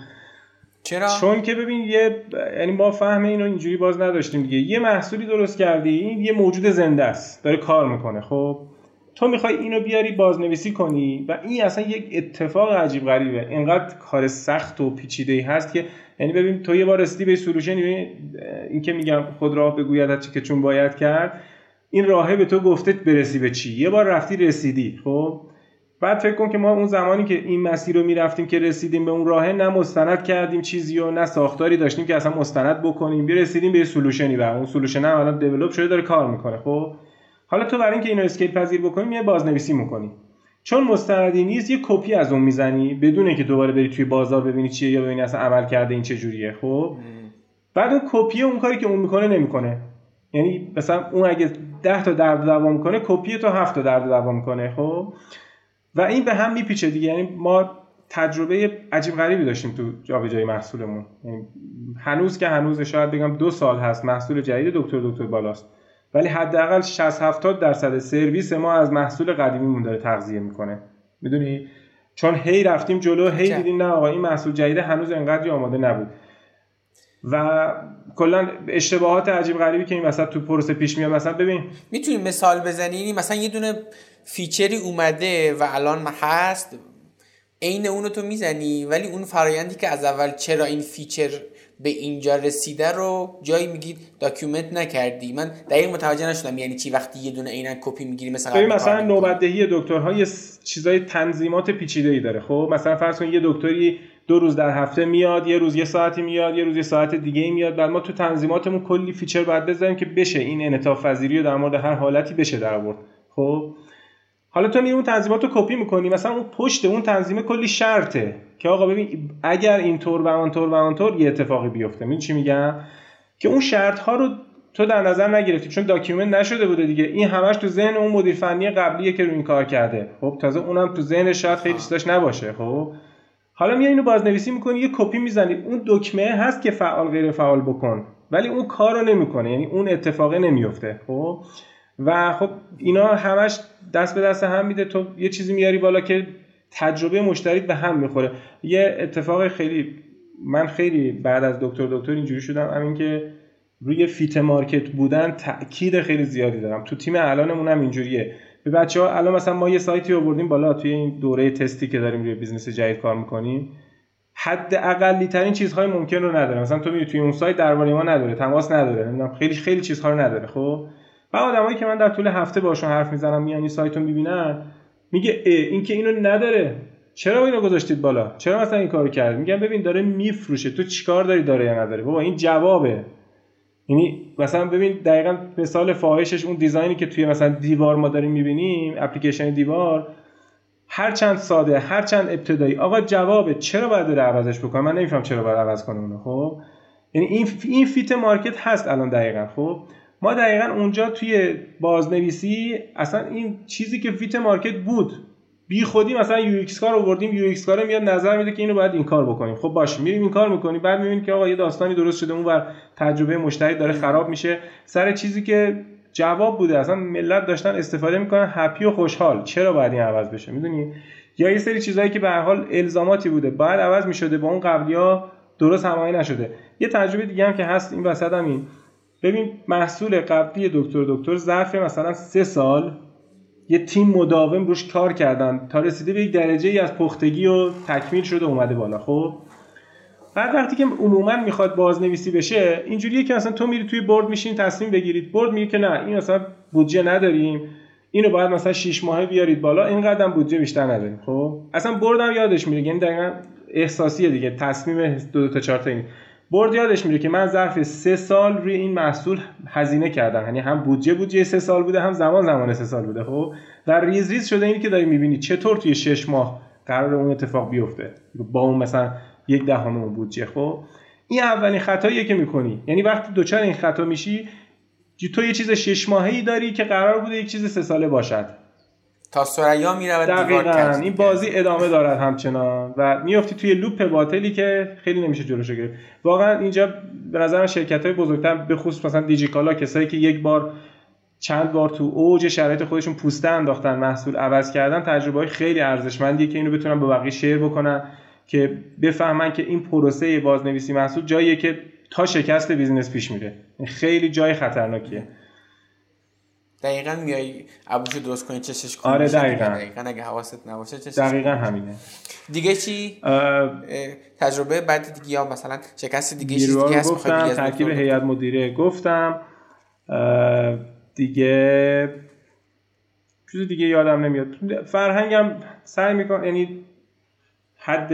چرا؟ چون که ببین یه یعنی ما فهم اینو اینجوری باز نداشتیم دیگه. یه محصولی درست کردی این یه موجود زنده است داره کار می‌کنه خب؟ تو می‌خوای اینو بیاری بازنویسی کنی و این اصلا یک اتفاق عجیب غریبه. اینقدر کار سخت و پیچیده ای هست که یعنی ببین تو یه بار رسیدی به solution این که میگم خود راه بگویدت که چون باید کرد این راهه به تو گفته برسی به چی. یه بار رفتی رسیدی خب؟ بعد فکر کن که ما اون زمانی که این مسیر رو می‌رفتیم که رسیدیم به اون راهه نه مستند کردیم چیزی و نه ساختاری داشتیم که اصلا مستند بکنیم. رسیدیم به یه solution ی و اون solution هم الان develop شده داره کار می‌کنه. خب؟ حالا تو برای اینکه اینو scale پذیر بکنیم یه بازنویسی می‌کنی. چون مستندی نیست یه کپی از اون می‌زنی. بدون اینکه دوباره بری توی بازار ببینی چیه یا ببینی اصلا عمل کرده این چه جوریه. خب؟ بعد اون کپی اون کاری که اون می‌کنه نمی‌کنه. یعنی مثلا اون اگه 10 تا درد دوا می‌کنه کپی تو 7 تا درد دوا می‌کنه. خب؟ و این به هم میپیچه دیگه. یعنی ما تجربه عجیب غریبی داشتیم تو جابجایی محصولمون. یعنی هنوز که هنوز شاید بگم دو سال هست محصول جدید دکتر دکتر بالاست. ولی حداقل 60 70 درصد سرویس ما از محصول قدیمیمون داره تغذیه می‌کنه. می‌دونی؟ چون هی رفتیم جلو هی دیدیم نه آقا این محصول جدید هنوز انقدر آماده نبود. و کلا اشتباهات عجیب غریبی که این وسط تو پروسه پیش میاد. مثلا ببین می‌تونی مثال بزنی؟ مثلا یه دونه feature ی اومده و الان هست عین اونو تو می‌زنی ولی اون فرایندی که از اول چرا این feature به اینجا رسیده رو جایی میگی document نکردی. من دقیق متوجه نشدم یعنی چی وقتی یه دونه عینا کپی می‌گیری مثلا مثلا نوبتدهی دکترها یه چیزای تنظیمات پیچیده ای داره. خب مثلا فرض کن یه دکتری دو روز در هفته میاد یه روز یه ساعتی میاد یه روز یه ساعت دیگه میاد. بعد ما تو تنظیماتمون کلی feature باید بذاریم که بشه این انعطاف پذیری رو در مورد هر حالتی بشه در آورد. خب؟ حالا تو میری اون تنظیمات رو کپی می‌کنی مثلا اون پشت اون تنظیمه کلی شرطه که آقا ببین اگر اینطور و آنطور و آنطور یه اتفاقی بیفته. می‌دونی چی میگم؟ که اون شرط ها رو تو در نظر نگرفتی چون document نشده بوده دیگه. این همش تو ذهن اون مدیر فنی قبلیه که رو این کار کرده. خب؟ تازه اونم تو ذهن شاید خیلی چیزاش نباشه. خب؟ حالا میای اینو بازنویسی می‌کنی یه کپی می‌زنی. اون دکمه هست که فعال غیر فعال بکن. ولی اون کار رو نمی‌کنه یعنی اون اتفاقه نمیفته خب؟ و خب اینا همش دست به دست هم میده. تو یه چیزی میاری بالا که تجربه مشتری به هم می‌خوره. یه اتفاق خیلی من خیلی بعد از دکتر دکتر اینجوری شدم. همین که روی fit market بودن تاکید خیلی زیادی دارم. تو تیم الانمون هم اینجوریه. بچه ها الان مثلا ما یه سایتی آوردیم بالا توی این دوره تستی که داریم روی business جدید کار می‌کنیم. حد اقلی ترین چیزهای ممکن رو نداره. مثلا تو میری توی اون سایت درباره ما نداره تماس نداره نمی‌دونم خیلی خیلی چیزها رو نداره خب؟ و آدمایی که من در طول هفته باشون حرف می‌زنم میان این سایت رو می‌بینن میگه این که اینو نداره. چرا اینو گذاشتید بالا؟ چرا مثلا این کارو کرد؟ میگم ببین داره میفروشه. تو چیکار داری داره یا نداره؟ بابا این جوابه. یعنی مثلا ببین دقیقا مثال فاحشش اون design ی که توی مثلا دیوار ما داریم می‌بینیم اپلیکیشن دیوار هر چند ساده هر چند ابتدایی. آقا جوابه چرا باید داره عوضش بکنه؟ من نمیفهم چرا باید عوض کنه اونو خب؟ یعنی این این fit market هست الان دقیقا خب؟ ما دقیقا اونجا توی بازنویسی اصلا این چیزی که fit market بود بی خودی مثلا یو ایکس کار آوردیم یو ایکس کار میاد نظر میده که اینو باید این کار بکنیم. خب باشه میریم این کار می‌کنیم. بعد می‌بینیم که آقا یه داستانی درست شده اون بر تجربه مشتری داره خراب میشه. سر چیزی که جواب بوده اصلا ملت داشتن استفاده می‌کنن هپی و خوشحال. چرا باید این عوض بشه؟ می‌دونی؟ یا یه سری چیزهایی که به هر حال الزاماتی بوده بعد عوض می‌شده با اون قبلیا درست هماهنگ نشده. یه تجربه دیگه هم که هست این وسط همین ببین محصول قبلی دکتر دکتر ظرف مثلا سه سال یه تیم مداوم روش کار کردن. تا رسیده به یک درجه ای از پختگی و تکمیل شده اومده بالا خب؟ بعد وقتی که عموما می‌خواد بازنویسی بشه اینجوریه که اصلا تو میری توی برد میشین تصمیم بگیرید. برد میگه که نه این اصلا بودجه نداریم. اینو باید مثلا 6 ماهه بیارید بالا. اینقدر بودجه بیشتر نداریم خب؟ اصلا بردم یادش میره یعنی دقیقا احساسیه دیگه تصمیم دو, دو تا چهار تا این برد یادش میره که من ظرف سه سال روی این محصول هزینه کردم. یعنی هم بودجه بودجه سه سال بوده هم زمان زمان سه سال بوده. خب و ریز ریز شده اینی که داری می‌بینی چطور توی شش ماه قرار اون اتفاق بیفته. با اون مثلا یک دهم بودجه. خب این اولین خطاییه که می‌کنی. یعنی وقتی دوچار این خطا میشی تو یه چیز شش ماهه داری که قرار بوده یک چیز سه ساله باشد. تا سریا می‌رود دقیقا. این بازی ادامه دارد همچنان. و میافتی توی لوپ باطلی که خیلی نمیشه جلوشو گرفت. واقعا اینجا به نظر شرکت های بزرگتر به خصوص مثلا دیجیکالا کسایی که یک بار چند بار تو اوج شرایط خودشون پوسته انداختن محصول عوض کردن تجربه های خیلی ارزشمندیه که اینو بتونن به بقیه شیر بکنن که بفهمن که این پروسه بازنویسی محصول جاییه که تا شکست بیزینس پیش میره. خیلی جای خطرناکیه. دقیقا میای ابوشو درست کنی چشش کنی آره دقیقا. دقیقا اگه حواست نباشه چشش دقیقا همینه. دیگه چی؟ تجربه بعد دیگه یا مثلا شکست دیگه چیز دیگه هست گفتم ترکیب هیئت مدیره گفتم. دیگه چیز دیگه یادم نمیاد. فرهنگم سعی می‌کنم یعنی حد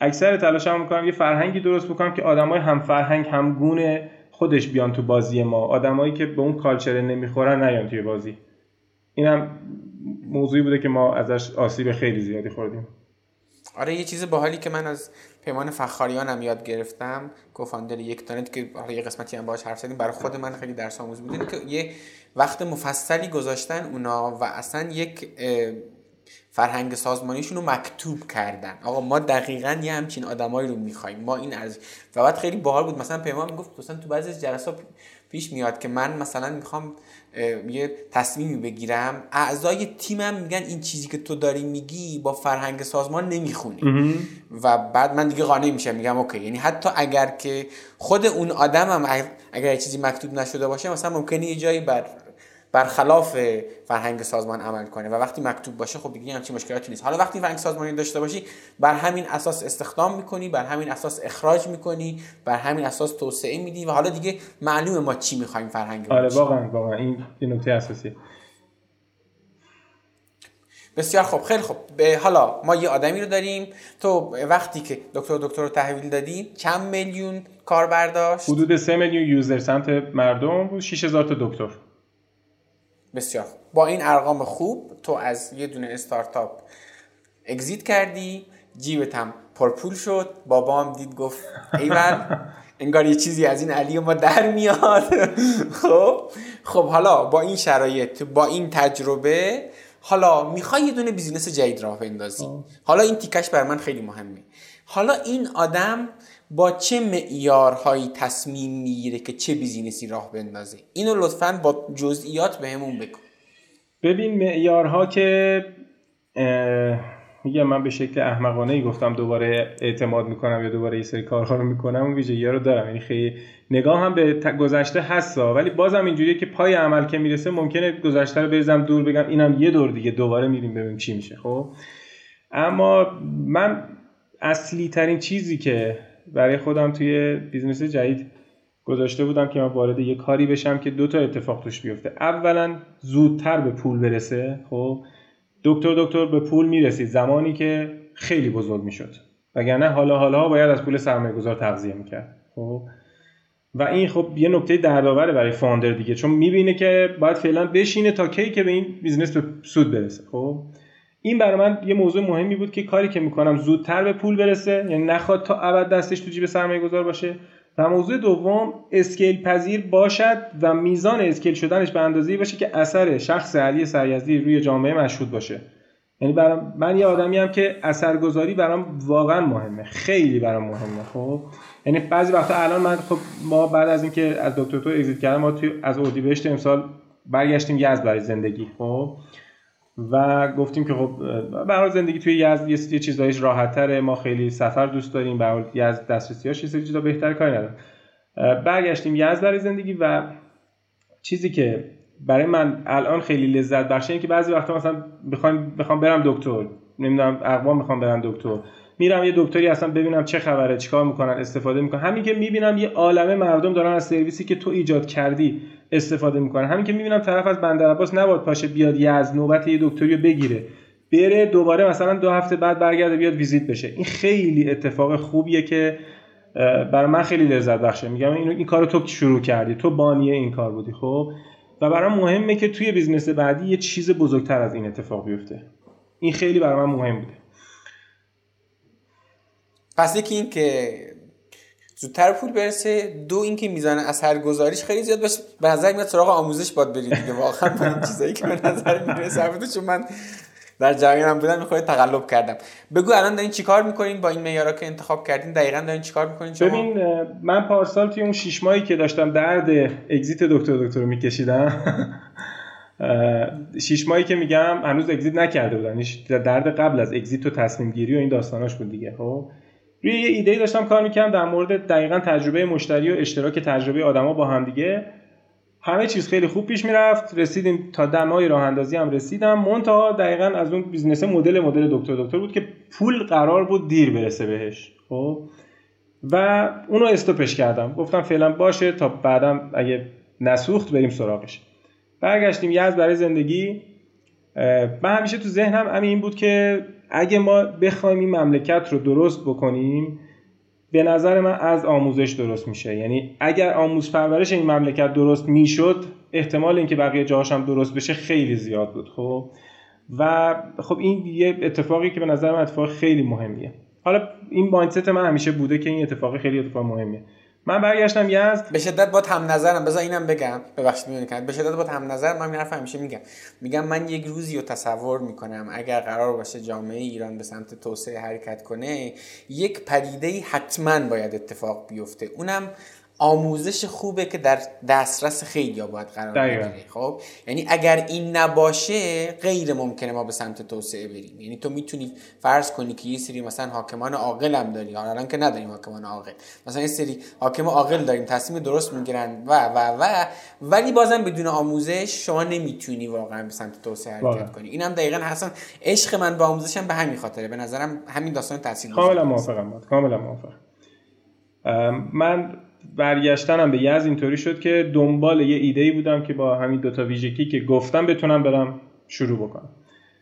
اکثر تلاشم می‌کنم یه فرهنگی درست بکنم که آدمای هم فرهنگ هم گونه خودش بیان تو بازی ما. آدمایی که به اون کالچر نمی‌خورن نیان توی بازی. اینم موضوعی بوده که ما ازش آسیب خیلی زیادی خوردیم. آره یه چیز باحالی که من از پیمان فخاریان هم یاد گرفتم کوفاندر یک تانت که حالا یه قسمتی هم باهاش حرف زدیم برای خود من خیلی درس آموز بود که یه وقت مفصلی گذاشتن اونا و اصلا یک فرهنگ سازمانیشون رو مکتوب کردن. آقا ما دقیقا یه همچین آدمایی رو می‌خوایم. ما این از و بعد خیلی باحال بود. مثلا پیمان می‌گفت مثلا تو بعضی جلسات پیش میاد که من مثلا می‌خوام یه تصمیمی بگیرم. اعضای تیمم میگن این چیزی که تو داری میگی با فرهنگ سازمان نمی‌خونی. و بعد من دیگه قانع میشم. میگم اوکی. یعنی حتی اگر که خود اون آدمم اگر چیزی مکتوب نشده باشه مثلا ممکنه یه جایی بر برخلاف فرهنگ سازمان عمل کنه. و وقتی مکتوب باشه خب دیگه همچین مشکلاتی نیست. حالا وقتی فرهنگ سازمانی داشته باشی بر همین اساس استخدام می‌کنی بر همین اساس اخراج می‌کنی بر همین اساس توسعه میدی و حالا دیگه معلومه ما چی می‌خوایم فرهنگ آره واقعا واقعا. این نکته اساسی. بسیار خوب. خیلی خوب. به حالا ما یه آدمی رو داریم. تو وقتی که دکتر دکتر رو تحویل دادی چند میلیون کاربر داشت؟ حدود 3 میلیون یوزر سمت مردم بود 6000 تا دکتر. بسیار با این ارقام خوب تو از یه دونه استارتاپ اگزیت کردی جیبتم پرپول شد بابام دید گفت ایول انگار یه چیزی از این علی ما در میاد. (laughs) خب خب حالا با این شرایط با این تجربه حالا می‌خوای یه دونه business جدید راه بندازی. حالا این تیکش بر من خیلی مهمه. حالا این آدم با چه معیارهایی تصمیم می‌گیره که چه business ی راه بندازه؟ اینو لطفا با جزئیات بهمون بگو. ببین معیارها که میگم من به شکل احمقانه ای گفتم دوباره اعتماد می‌کنم یا دوباره یه سری کارها رو می‌کنم اون ویژگی رو دارم. یعنی خیلی نگاه هم به گذشته هستا ولی بازم اینجوریه که پای عمل که می‌رسه ممکنه گذشته رو بریزم دور بگم. اینم یه دور دیگه دوباره میریم ببینیم چی میشه خب؟ اما من اصلی ترین چیزی که برای خودم توی business جدید گذاشته بودم که من وارد یه کاری بشم که دو تا اتفاق توش بیفته. اولا زودتر به پول برسه خب؟ دکتر دکتر به پول می‌رسید زمانی که خیلی بزرگ می‌شد. وگرنه حالا حالا باید از پول سرمایه گذار تغذیه می‌کرد خب؟ و این خب یه نکته دردآوره برای founder دیگه چون می‌بینه که باید فعلا بشینه تا کی که به این business به سود برسه خب؟ این برای من یه موضوع مهمی بود که کاری که می‌کنم زودتر به پول برسه یعنی نخواد تا ابد دستش تو جیب سرمایه گذار باشه. و موضوع دوم اسکیل پذیر باشد و میزان اسکیل شدنش به اندازه‌ای باشه که اثر شخص علی سریزدی روی جامعه مشهود باشه. یعنی برام من یه آدمی هم که اثرگذاری برام واقعا مهمه خیلی برام مهمه خب؟ یعنی بعضی وقتا الان من خب ما بعد از اینکه از دکتر تو اگزییت کردم ما توی از اردیبهشت امسال برگشتیم یزد برای زندگی خب؟ و گفتیم که خب برای زندگی توی یزد یه سری چیزایش راحت ما خیلی سفر دوست داریم. برای یزد دسترسیاش یه سری چیزا بهتر کاری ندارم. برگشتیم یزد برای زندگی و چیزی که برای من الان خیلی لذت بخشه این که بعضی وقتا مثلا بخوام بخوام برم دکتر. نمی‌دونم اقوام می‌خوام برم دکتر. میرم یه دکتری اصلا ببینم چه خبره چیکار می‌کنن استفاده می‌کنن. همین که می‌بینم یه عالمه مردم دارن از سرویسی که تو ایجاد کردی استفاده می‌کنن. همین که می‌بینم طرف از بندر عباس نباد پاشه بیاد یه از نوبت یه دکتری رو بگیره. بره دوباره مثلا دو هفته بعد برگرده بیاد ویزیت بشه. این خیلی اتفاق خوبیه که برای من خیلی لذت بخشه. میگم این, این کارو تو شروع کردی. تو بانی این کار بودی خب؟ و برای مهمه که توی business بعدی یه چیز بزرگتر از این اتفاق بیفته. این خیلی برای من مهم بوده. پس یکی این که زودتر پول برسه دو اینکه میزان اثرگذاریش خیلی زیاد باشه. به نظر میاد سراغ آموزش باد برید دیگه. واقعا با این چیزایی که به نظر می‌رسه چون من در جریانم بودم می‌خواد تقلب کردم. بگو الان دارین چیکار می‌کنین با این معیارا که انتخاب کردین؟ دقیقا دارین چیکار می‌کنین شما؟ ببین من پارسال توی اون شش ماهی که داشتم درد اگزییت دکتر دکتر میکشیدم شش ماهی که میگم هنوز اگزییت نکرده بودن. درد قبل از اگزییت و تصمیم گیری و این داستاناش بود دیگه خب؟ روی یه ایده داشتم کار می‌کردم در مورد دقیقا تجربه مشتری و اشتراک تجربه آدما با هم دیگه. همه چیز خیلی خوب پیش می‌رفت. رسیدیم تا دمای راه اندازی هم رسیدم. منتها دقیقا از اون business model مدل دکتر دکتر بود که پول قرار بود دیر برسه بهش. خب؟ و اونو stop ش کردم. گفتم فعلا باشه تا بعدم اگه نسوخت بریم سراغش. برگشتیم. یزد برای زندگی من همیشه تو ذهنم همین این بود که اگه ما بخوایم این مملکت رو درست بکنیم به نظر من از آموزش درست میشه. یعنی اگر آموز پرورش این مملکت درست می‌شد احتمال اینکه بقیه جاهاش هم درست بشه خیلی زیاد بود خب؟ و خب این یه اتفاقی که به نظر من اتفاق خیلی مهمیه. حالا این مایندست من همیشه بوده که این اتفاق خیلی اتفاق مهمیه. من برگشتم یزد. به شدت با هم نظرم بذار اینم بگم. ببخشید میونی کنم به شدت با هم نظر من این حرف همیشه میگم. میگم من یک روزی رو تصور می‌کنم اگر قرار باشه جامعه ایران به سمت توسعه حرکت کنه یک پدیده حتما باید اتفاق بیفته. اونم آموزش خوبه که در دسترس خیلی باید قرار بگیره خب؟ یعنی اگر این نباشه غیر ممکنه ما به سمت توسعه بریم. یعنی تو می‌تونی فرض کنی که یه سری مثلا حاکمان عاقل هم داری. حالا الان که نداریم حاکمان عاقل. مثلا یه سری حاکم عاقل داریم تصمیم درست می‌گیرن و و و ولی بازم بدون آموزش شما نمی‌تونی واقعا به سمت توسعه حرکت کنی. اینم دقیقا حسن عشق من به آموزشم به همین خاطره. به نظرم همین داستان تاثیر کاملا موافقم کاملا موافقم. من برگشتنم به یز اینطوری شد که دنبال یه ایده ای بودم که با همین دوتا ویژگی که گفتم بتونم برم شروع بکنم.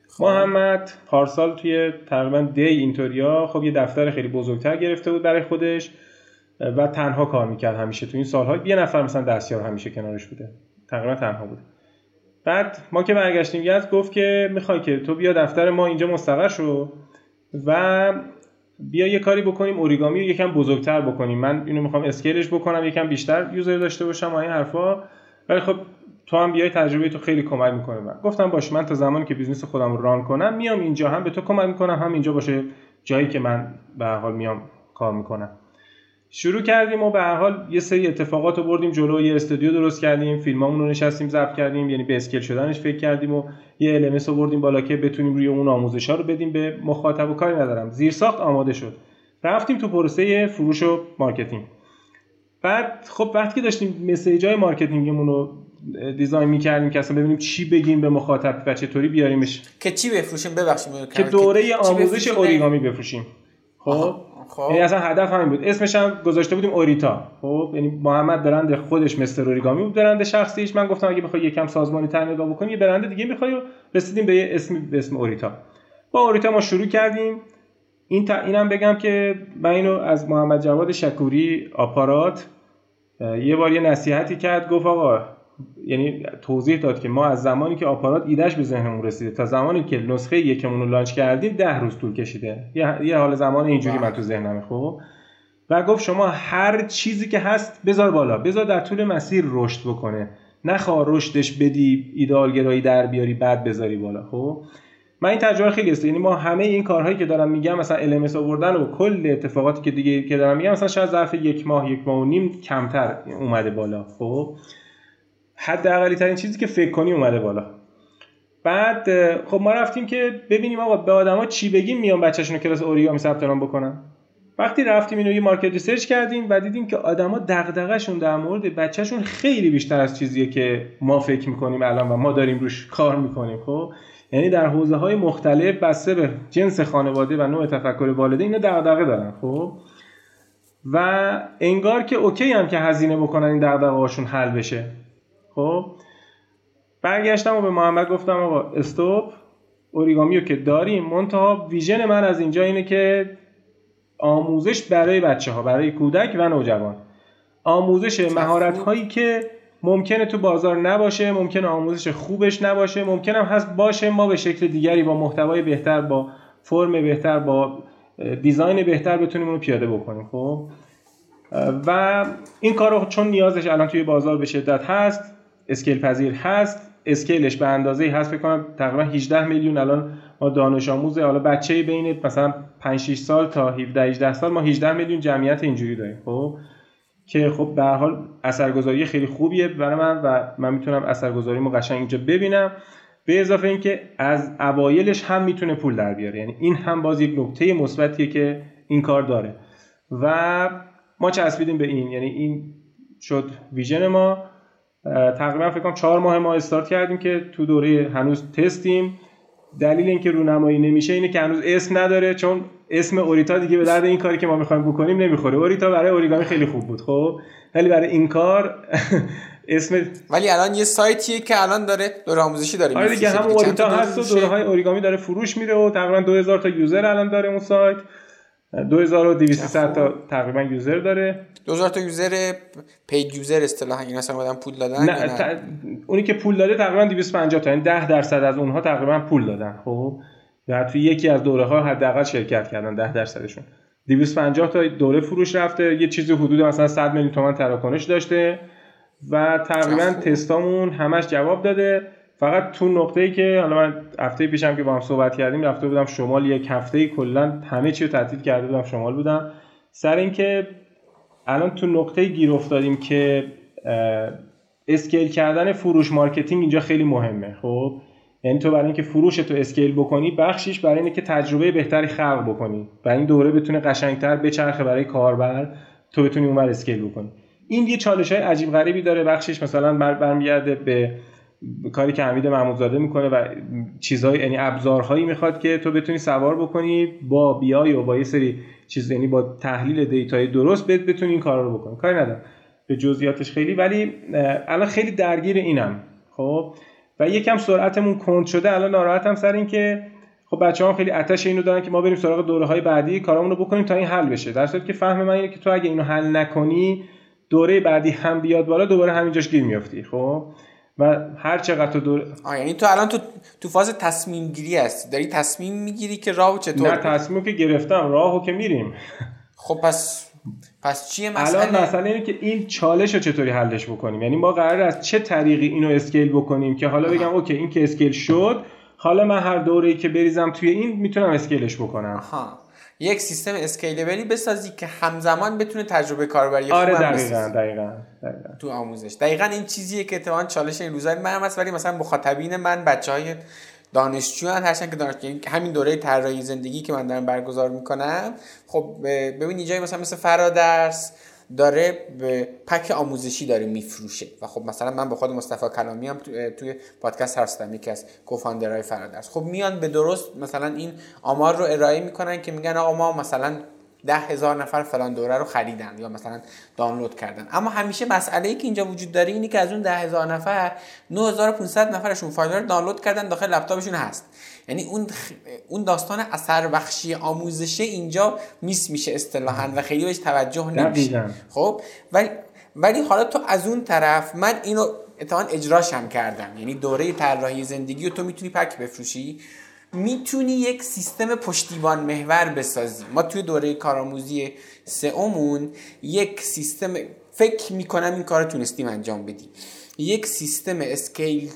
خب. محمد پارسال توی تقریبا دی اینطوریا خب یه دفتر خیلی بزرگتر گرفته بود برای خودش و تنها کار می‌کرد همیشه. تو این سالها یه نفر مثلا دستیار همیشه کنارش بوده. تقریبا تنها بوده. بعد ما که برگشتیم یزد گفت که می‌خوای که تو بیا دفتر ما اینجا مستقر شو و بیا یه کاری بکنیم اوریگامی رو یکم بزرگتر بکنیم. من اینو می‌خوام scale ش بکنم یکم بیشتر user داشته باشم و این حرفا. ولی خب تو هم بیای تجربه تو خیلی کمک می‌کنه من گفتم باش من تا زمانی که business خودم رو run کنم میام اینجا هم به تو کمک می‌کنم هم اینجا باشه جایی که من به حال میام کار می‌کنم. شروع کردیم و به هر حال یه سری اتفاقات رو بردیم جلو یه استودیو درست کردیم فیلمامون رو نشستیم ضبط کردیم یعنی به scale شدنش فکر کردیم و یه ال رو بردیم بالا که بتونیم روی اون آموزش ها رو بدیم به مخاطب و کاری ندارم. زیرساخت آماده شد. رفتیم تو پروسه فروش و marketing. بعد خب وقتی که داشتیم message های marketing مون رو design می‌کردیم که اصلا ببینیم چی بگیم به مخاطب و چطوری بیاریمش. که چی بفروشیم؟ ببخشید که دوره آموزش اوریگامی بفروشیم. خب؟ خب. یعنی اصلا هدف همین بود. اسمش هم گذاشته بودیم اوریتا. خب یعنی محمد برند خودش مستر اوریگامی بود برند شخصیش. من گفتم اگه بخوای یکم سازمانی تر نگاه بکنی یه برند دیگه می‌خوای رسیدیم به یه اسم به اسم اوریتا. با اوریتا ما شروع کردیم. این تا اینم بگم که من اینو از محمد جواد شکوری آپارات یه بار یه نصیحتی کرد گفت آقا یعنی توضیح داد که ما از زمانی که آپارات ایدهش به ذهنمون رسیده تا زمانی که نسخه یکمون رو لانچ کردیم ده روز طول کشیده. یه, حال زمان اینجوری من تو ذهنمه خب؟ و گفت شما هر چیزی که هست بذار بالا. بذار در طول مسیر رشد بکنه. نخواه رشدش بدی ایدالگرایی در بیاری بعد بذاری بالا خب؟ من این تجربه خیلی است یعنی ما همه این کارهایی که دارم میگم مثلا ال آوردن و کل اتفاقاتی که دیگه که دارم میگم مثلا شاید ظرف یک ماه یک ماه و نیم کمتر اومده بالا خب؟ حداقلی ترین چیزی که فکر کنی اومده بالا. بعد خب ما رفتیم که ببینیم آقا به آدما چی بگیم میان بچه‌شون کلاس اوریگامی ثبت نام بکنن. وقتی رفتیم اینو یه market research کردیم و دیدیم که آدما دغدغه‌شون در مورد بچه‌شون خیلی بیشتر از چیزیه که ما فکر می‌کنیم الان و ما داریم روش کار می‌کنیم خب؟ یعنی در حوزه های مختلف بسته به جنس خانواده و نوع تفکر والدین اینا دغدغه دارن خب؟ و انگار که OK هم که هزینه بکنن این دغدغه‌هاشون حل بشه. خب. برگشتم و به محمد گفتم آقا stop اوریگامی رو که داریم. منتها ویژن من از اینجا اینه که آموزش برای بچه ها برای کودک و نوجوان. آموزش مهارت هایی که ممکنه تو بازار نباشه ممکنه آموزش خوبش نباشه ممکنه هم هست باشه ما به شکل دیگری با محتوای بهتر با فرم بهتر با دیزاین بهتر بتونیم اونو پیاده بکنیم خب. و این کار رو چون نیازش الان توی بازار به شدت هست اسکیل پذیر هست اسکیلش به اندازه هست فکر کنم تقریبا 18 میلیون. الان ما دانش آموز حالا بچه بین مثلا 5 6 سال تا 17 18 سال ما 18 میلیون جمعیت اینجوری داریم خب؟ که خب به هر حال اثرگذاری خیلی خوبیه برای من و من می‌تونم اثرگذاریمو قشنگ اینجا ببینم. به اضافه اینکه از اوایلش هم می‌تونه پول در بیاره. یعنی این هم باز یک نکته مثبتیه که این کار داره. و ما چسبیدیم به این. یعنی این شد ویژن ما. تقریبا فکر کنم چهار ماه ما استارت کردیم که تو دوره هنوز تستیم. دلیل اینکه رونمایی نمیشه اینه که هنوز اسم نداره چون اسم اوریتا دیگه به درد این کاری که ما می‌خوایم بکنیم نمی‌خوره. اوریتا برای اوریگامی خیلی خوب بود خب؟ ولی برای این کار (laughs) اسم ولی الان یه سایتیه که الان داره دوره آموزشی داره آره دیگه هم اوریتا هست و دوره های اوریگامی داره فروش میره و تقریبا 2000 تا یوزر الان داره اون سایت. 2200 تا تقریبا یوزر داره. 2000 تا یوزر پید یوزر اصطلاحا این اصلا اومدن پول دادن نه, نه؟ اونی که پول داده تقریبا 250 تا یعنی 10 درصد از اونها تقریبا پول دادن خب؟ یا توی یکی از دوره ها حداقل شرکت کردن 10 درصدشون. 250 تا دوره فروش رفته یه چیزی حدود مثلا 100 میلیون تومان تراکنش داشته و تقریبا تستامون همش جواب داده. فقط تو نقطه ای که حالا من هفته پیشم که با هم صحبت کردیم رفته بودم شمال یک هفته کلا همه چی رو تعطیل کرده بودم شمال بودم. سر اینکه الان تو نقطه گیر افتادیم که scale کردن فروش مارکتینگ اینجا خیلی مهمه خب؟ یعنی تو برای اینکه فروش تو scale بکنی بخشیش برای اینه که تجربه بهتری خلق بکنی. و این دوره بتونه قشنگتر بچرخه برای کاربر تو بتونی اونور scale بکنی. این یه چالش های عجیب غریبی داره. بخشش مثلا برمیگرده به کاری که حمید محمودزاده می‌کنه و چیزهای یعنی ابزارهایی می‌خواد که تو بتونی سوار بکنی با بیای و با یه سری چیز یعنی با تحلیل دیتای درست بتونی این کارا رو بکنی. کاری ندارم. به جزئیاتش خیلی ولی الان خیلی درگیر اینم. خب؟ و یکم سرعتمون کند شده الان ناراحتم سر این که خب بچه خیلی آتش اینو دارن که ما بریم سراغ دوره های بعدی کارامون رو بکنیم تا این حل بشه. در صورتی که فهم من اینه که تو اگه اینو حل نکنی دوره بعدی هم بیاد بالا دوباره همینجاش گیر میافتی. خب؟ و هر چقدر تو دور یعنی تو الان تو تو فاز تصمیم گیری هستی. داری تصمیم می‌گیری که راهو چطور نه تصمیم که گرفتم. راهو که میریم. خب پس پس چیه مسئله الان مسئله؟ اینه که این چالش رو چطوری حلش بکنیم؟ یعنی ما قرار از چه طریقی اینو scale بکنیم که حالا بگم OK این که scale شد حالا من هر دوره‌ای که بریزم توی این می‌تونم scale ش بکنم. آها. یک سیستم scalable ی بسازی که همزمان بتونه تجربه کاربری آره دقیقاً دقیقاً دقیقاً. تو آموزش. دقیقا این چیزیه که اتفاقا چالش این روزای من هست ولی مثلا مخاطبین من بچه های دانشجو هستن که دانشجو یعنی همین دوره طراحی زندگی که من دارم برگزار می‌کنم خب ببین اینجا مثلا مثل فرادرس داره به پک آموزشی داره میفروشه. و خب مثلا من به خود مصطفی کلامی هم توی پادکست هستم یکی از کوفاندرهای فرادرس خب میان به درست مثلا این آمار رو ارائه می‌کنن که میگن آقا ما مثلا ده هزار نفر فلان دوره رو خریدن یا مثلا دانلود کردن. اما همیشه مسئله ای که اینجا وجود داره اینه که از اون ده هزار نفر 9500 نفرشون فایل رو دانلود کردن داخل لپتاپشون هست. یعنی اون اون داستان اثر بخشی آموزشه اینجا میس میشه اصطلاحا و خیلی بهش توجه نمیشه. خب؟ ولی ولی حالا تو از اون طرف من اینو اتفاقا اجراش هم کردم. یعنی دوره طراحی زندگی رو تو می‌تونی پک بفروشی. می‌تونی یک سیستم پشتیبان محور بسازی. ما توی دوره کارآموزی سئومون یک سیستم فکر می‌کنم این کار تونستیم انجام بدیم. یک سیستم اسکیل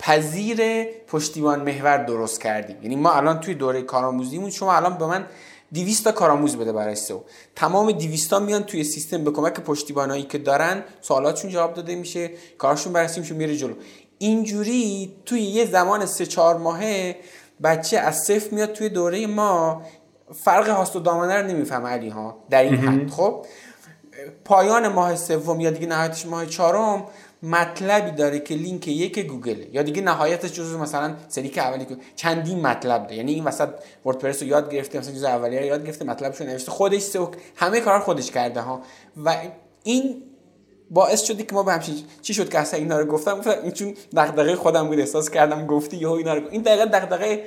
پذیر پشتیبان محور درست کردیم. یعنی ما الان توی دوره کارآموزیمون شما الان به من 200 تا کارآموز بده برای سو تمام 200 تا میان توی سیستم به کمک پشتیبانایی که دارن سوالاتشون جواب داده میشه کارشون بررسی میشه میره جلو. اینجوری توی یه زمان سه چهار ماهه بچه از صفر میاد توی دوره ما. فرق هاست و دامنه رو نمی‌فهمه علی ها در این حد. خب پایان ماه سوم یا دیگه نهایتش ماه چهارم مطلبی داره که لینک یک گوگل یا دیگه نهایتش جزو مثلا سری که اولی چندین مطلب داره. یعنی این وسط وردپرس رو یاد گرفته مثلا جزء رو یاد گرفته مطلبش رو نوشته. خودش سوک همه کار خودش کرده ها. و این باعث شدی که ما به همچین چی شد که اصلا اینا رو گفتم؟ گفتم این چون دغدغه خودم بود احساس کردم گفتی یهو اینا رو این دقیقا دغدغه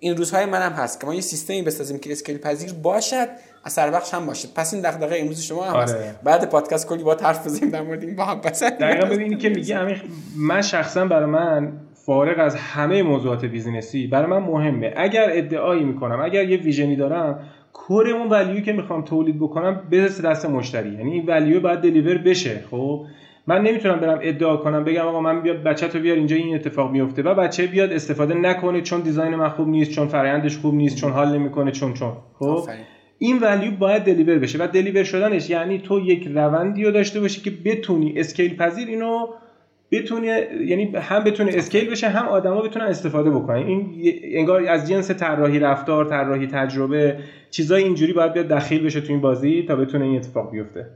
این روزهای منم هست که ما یه سیستمی بسازیم که اسکیل پذیر باشد. اثر بخش هم باشه. پس این دغدغه امروز شما هم هست. آره. بعد پادکست کلی با حرف بزنیم در مورد این با هم پس دقیقاً ببینید که میگه امیر من شخصا برای من فارغ از همه موضوعات business ی برای من مهمه. اگر ادعایی می‌کنم اگر یه vision ی دارم core اون value که می‌خوام تولید بکنم برسه دست مشتری. یعنی این value باید deliver بشه خب؟ من نمی‌تونم برم ادعا کنم بگم آقا من بیاد بچه تو بیار اینجا این اتفاق میفته و بچه بیاد استفاده نکنه چون design من خوب نیست چون فرآیندش خوب نیست چون حال نمی‌کنه چون چون. خب؟ این ولیو باید دلیور بشه و دلیور شدنش یعنی تو یک روندی رو داشته باشی که بتونی اسکیل پذیر اینو بتونی یعنی هم بتونه اسکیل بشه هم آدما بتونن استفاده بکنن. این انگار از جنس طراحی رفتار طراحی تجربه چیزای اینجوری باید بیاد دخیل بشه تو این بازی تا بتونه این اتفاق بیفته.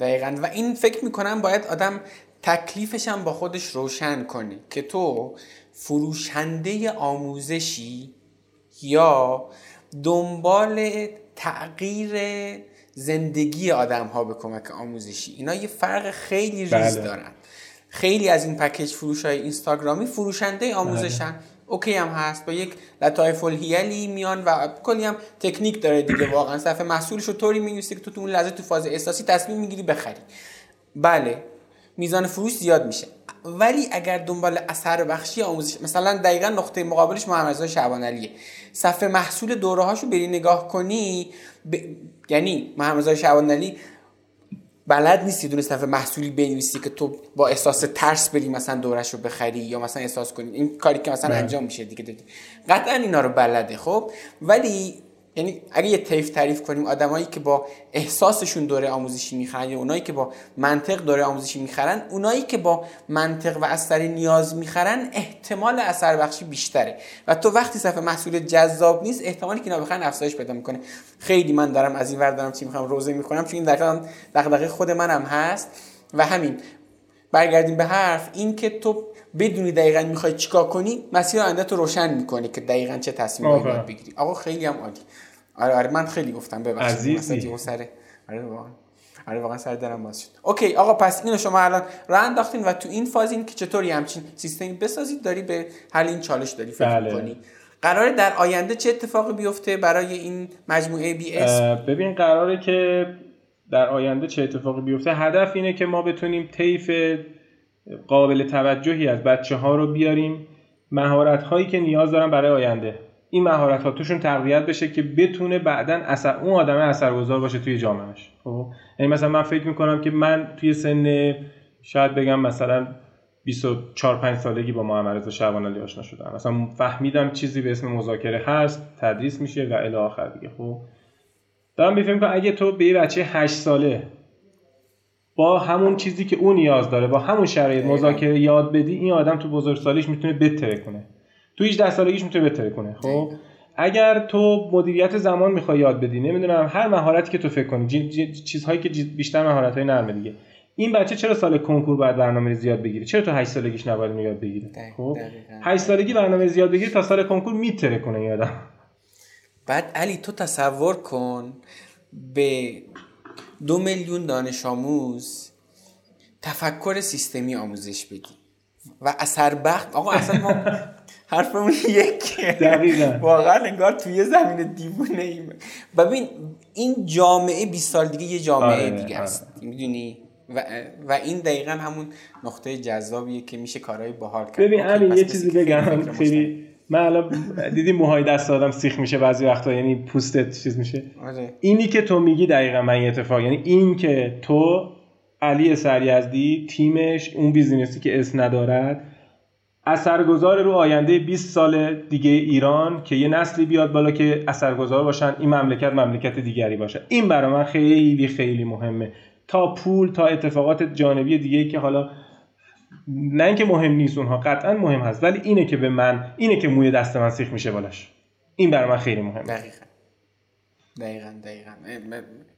دقیقا. و این فکر می‌کنم باید آدم تکلیفش هم با خودش روشن کنه که تو فروشنده آموزشی یا دنبال تغییر زندگی آدم ها به کمک آموزشی. اینا یه فرق خیلی ریز بله. دارن. خیلی از این پکیج فروش های اینستاگرامی فروشنده آموزشن. بله. اوکی هم هست. با یک لطایف الحیلی میان و کلی هم تکنیک داره دیگه واقعا. صفحه محصولش رو طوری می‌نویسی که تو تو اون لحظه تو فاز احساسی تصمیم می‌گیری بخری. بله. میزان فروش زیاد میشه. ولی اگر دنبال اثر بخشی آموزش مثلا دقیقا نقطه مقابلش محمد رضا شعبان علیه. صفحه محصول دوره هاشو بری نگاه کنی ب... یعنی محمد رضا شعبان علی بلد نیستی دونه صفحه محصولی بنویسی که تو با احساس ترس بری مثلا دورش رو بخری یا مثلا احساس کنی. این کاری که مثلا. انجام میشه دیگه. قطعا اینا رو بلده خب؟ ولی یعنی اگه یه طیف تعریف کنیم آدمایی که با احساسشون دوره آموزشی می‌خرن یا اونایی که با منطق دوره آموزشی می‌خرن اونایی که با منطق و اثر نیاز می‌خرن احتمال اثر بخشی بیشتره. و تو وقتی صفحه محصول جذاب نیست احتمالی که اینا بخرن افزایش پیدا می‌کنه. خیلی من دارم از این ور دارم چی می‌خوام روزه می‌کنم چون این دقیقا دغدغه خود منم هست. و همین برگردیم به حرف. این که تو بدونی دقیقا می‌خوای چیکار کنی مسیر آینده تو روشن می‌کنی که دقیقا چه تصمیمی باید بگیری. آقا خیلی هم عالی. آره آره من خیلی گفتم ببخشید عزیزی. سر آره واقعا. آره واقعا سر دردم باز شد. OK آقا پس اینو شما الان راه انداختین و تو این فاز این که چطوری همچین سیستمی بسازید داری به حل این چالش داری فکر بله. کنی قراره در آینده چه اتفاقی بیفته برای این مجموعه بی اس ببین قراره که در آینده چه اتفاقی بیفته. هدف اینه که ما بتونیم طیف قابل توجهی از بچه ها رو بیاریم. مهارت هایی که نیاز دارن برای آینده. این مهارت ها توشون تقویت بشه که بتونه بعدا اثر اون آدم اثرگذار باشه توی جامعهش. خب؟ یعنی مثلا من فکر می‌کنم که من توی سن شاید بگم مثلا 24 5 سالگی با محمد رضا شعبان علی آشنا شدم. مثلا فهمیدم چیزی به اسم مذاکره هست تدریس میشه و الی آخر دیگه. خب؟ دارم فکر می‌کنم اگه تو به یه بچه 8 ساله با همون چیزی که اون نیاز داره با همون شرایط مذاکره یاد بدی این آدم تو بزرگسالیش می‌تونه بتره کنه. تو 18 سالگیش می‌تونه بتره کنه خب؟ اگر تو مدیریت زمان می‌خوای یاد بدی نمی‌دونم هر مهارتی که تو فکر کنی چیزهایی که بیشتر مهارت های نرمه دیگه. این بچه چرا سال کنکور باید برنامه زیاد بگیره؟ چرا تو 8 سالگیش نباید یاد بگیره؟ خب؟ 8 سالگی برنامه زیاد بگیره تا سال کنکور میتره کنه یادم بعد علی تو تصور کن به دو میلیون دانش آموز تفکر سیستمی آموزش بدی و اثر بخت آقا اصلا ما حرفمون یک دقیقا. واقعا انگار توی زمین دیوونه ایم. ببین این جامعه 20 سال دیگه یه جامعه آره، دیگه آره. است. می‌دونی؟ و, و این دقیقا همون نقطه جذابیه که میشه کارهای باحال کرد. ببین همین یه چیزی بگم. خیلی من الان دیدی موهای دست آدم سیخ میشه بعضی وقتا یعنی پوستت چیز میشه. آره. اینی که تو میگی دقیقا من این اتفاق یعنی این که تو علی سریزدی تیمش اون بیزینسی که اسم ندارد اثرگذار رو آینده 20 سال دیگه ایران که یه نسلی بیاد بالا که اثرگذار باشن این مملکت مملکت دیگری باشه. این برای من خیلی خیلی مهمه. تا پول تا اتفاقات جانبی دیگه که حالا نه اینکه مهم نیست اونها قطعا مهم هست ولی اینه که به من اینه که موی دست من سیخ میشه بالاش. این برای من خیلی مهمه. دقیقا. دقیقا دقیقا.